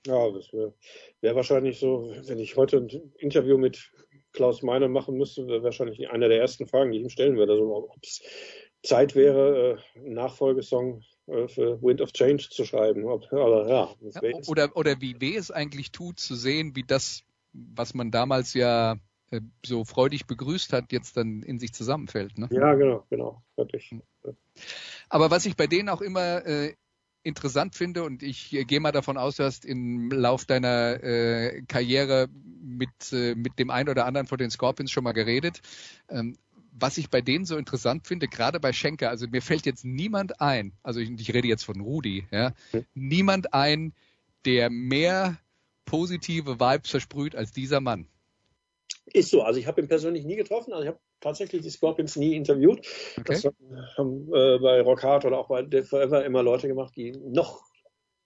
Speaker 2: Ja, das wäre wär wahrscheinlich so, wenn ich heute ein Interview mit Klaus Meiner machen müsste, wäre wahrscheinlich eine der ersten Fragen, die ich ihm stellen würde. Also, ob es Zeit wäre, einen Nachfolgesong äh, für Wind of Change zu schreiben. Aber
Speaker 1: ja, oder, oder wie weh es eigentlich tut, zu sehen, wie das, was man damals ja äh, so freudig begrüßt hat, jetzt dann in sich zusammenfällt. Ne?
Speaker 2: Ja, genau, genau, wirklich.
Speaker 1: Aber was ich bei denen auch immer äh, interessant finde und ich äh, gehe mal davon aus, du hast im Lauf deiner äh, Karriere mit, äh, mit dem einen oder anderen von den Scorpions schon mal geredet. Ähm, was ich bei denen so interessant finde, gerade bei Schenker, also mir fällt jetzt niemand ein, also ich, ich rede jetzt von Rudi, ja, mhm. niemand ein, der mehr positive Vibes versprüht als dieser Mann.
Speaker 2: Ist so, also ich habe ihn persönlich nie getroffen, also ich habe tatsächlich die Scorpions nie interviewt. Okay. Das haben äh, bei Rock Hard oder auch bei Dead Forever immer Leute gemacht, die noch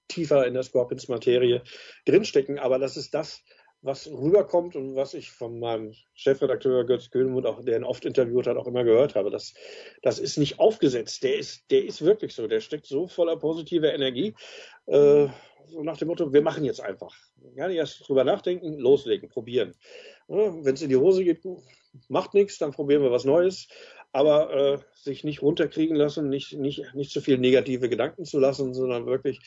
Speaker 2: tiefer in der Scorpions-Materie drinstecken. Aber das ist das, was rüberkommt und was ich von meinem Chefredakteur Götz Kühlenmund, auch der ihn oft interviewt hat, auch immer gehört habe. Das, das ist nicht aufgesetzt. Der ist, der ist wirklich so. Der steckt so voller positiver Energie. Äh, so nach dem Motto, wir machen jetzt einfach. Gar nicht erst drüber nachdenken, loslegen, probieren. Wenn es in die Hose geht, macht nichts, dann probieren wir was Neues. Aber äh, sich nicht runterkriegen lassen, nicht, nicht, nicht zu viel negative Gedanken zu lassen, sondern wirklich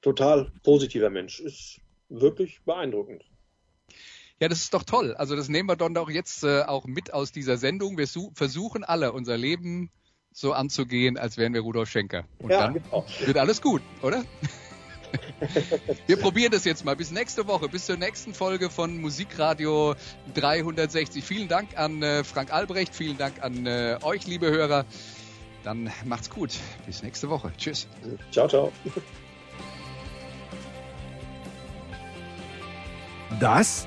Speaker 2: total positiver Mensch. Ist wirklich beeindruckend.
Speaker 1: Ja, das ist doch toll. Also das nehmen wir dann doch jetzt äh, auch mit aus dieser Sendung. Wir versuchen alle unser Leben so anzugehen, als wären wir Rudolf Schenker. Und ja, dann genau. wird alles gut, oder? Wir probieren das jetzt mal. Bis nächste Woche, bis zur nächsten Folge von Musikradio 360. Vielen Dank an äh, Frank Albrecht, vielen Dank an äh, euch, liebe Hörer. Dann macht's gut. Bis nächste Woche. Tschüss.
Speaker 2: Ciao, ciao.
Speaker 3: Das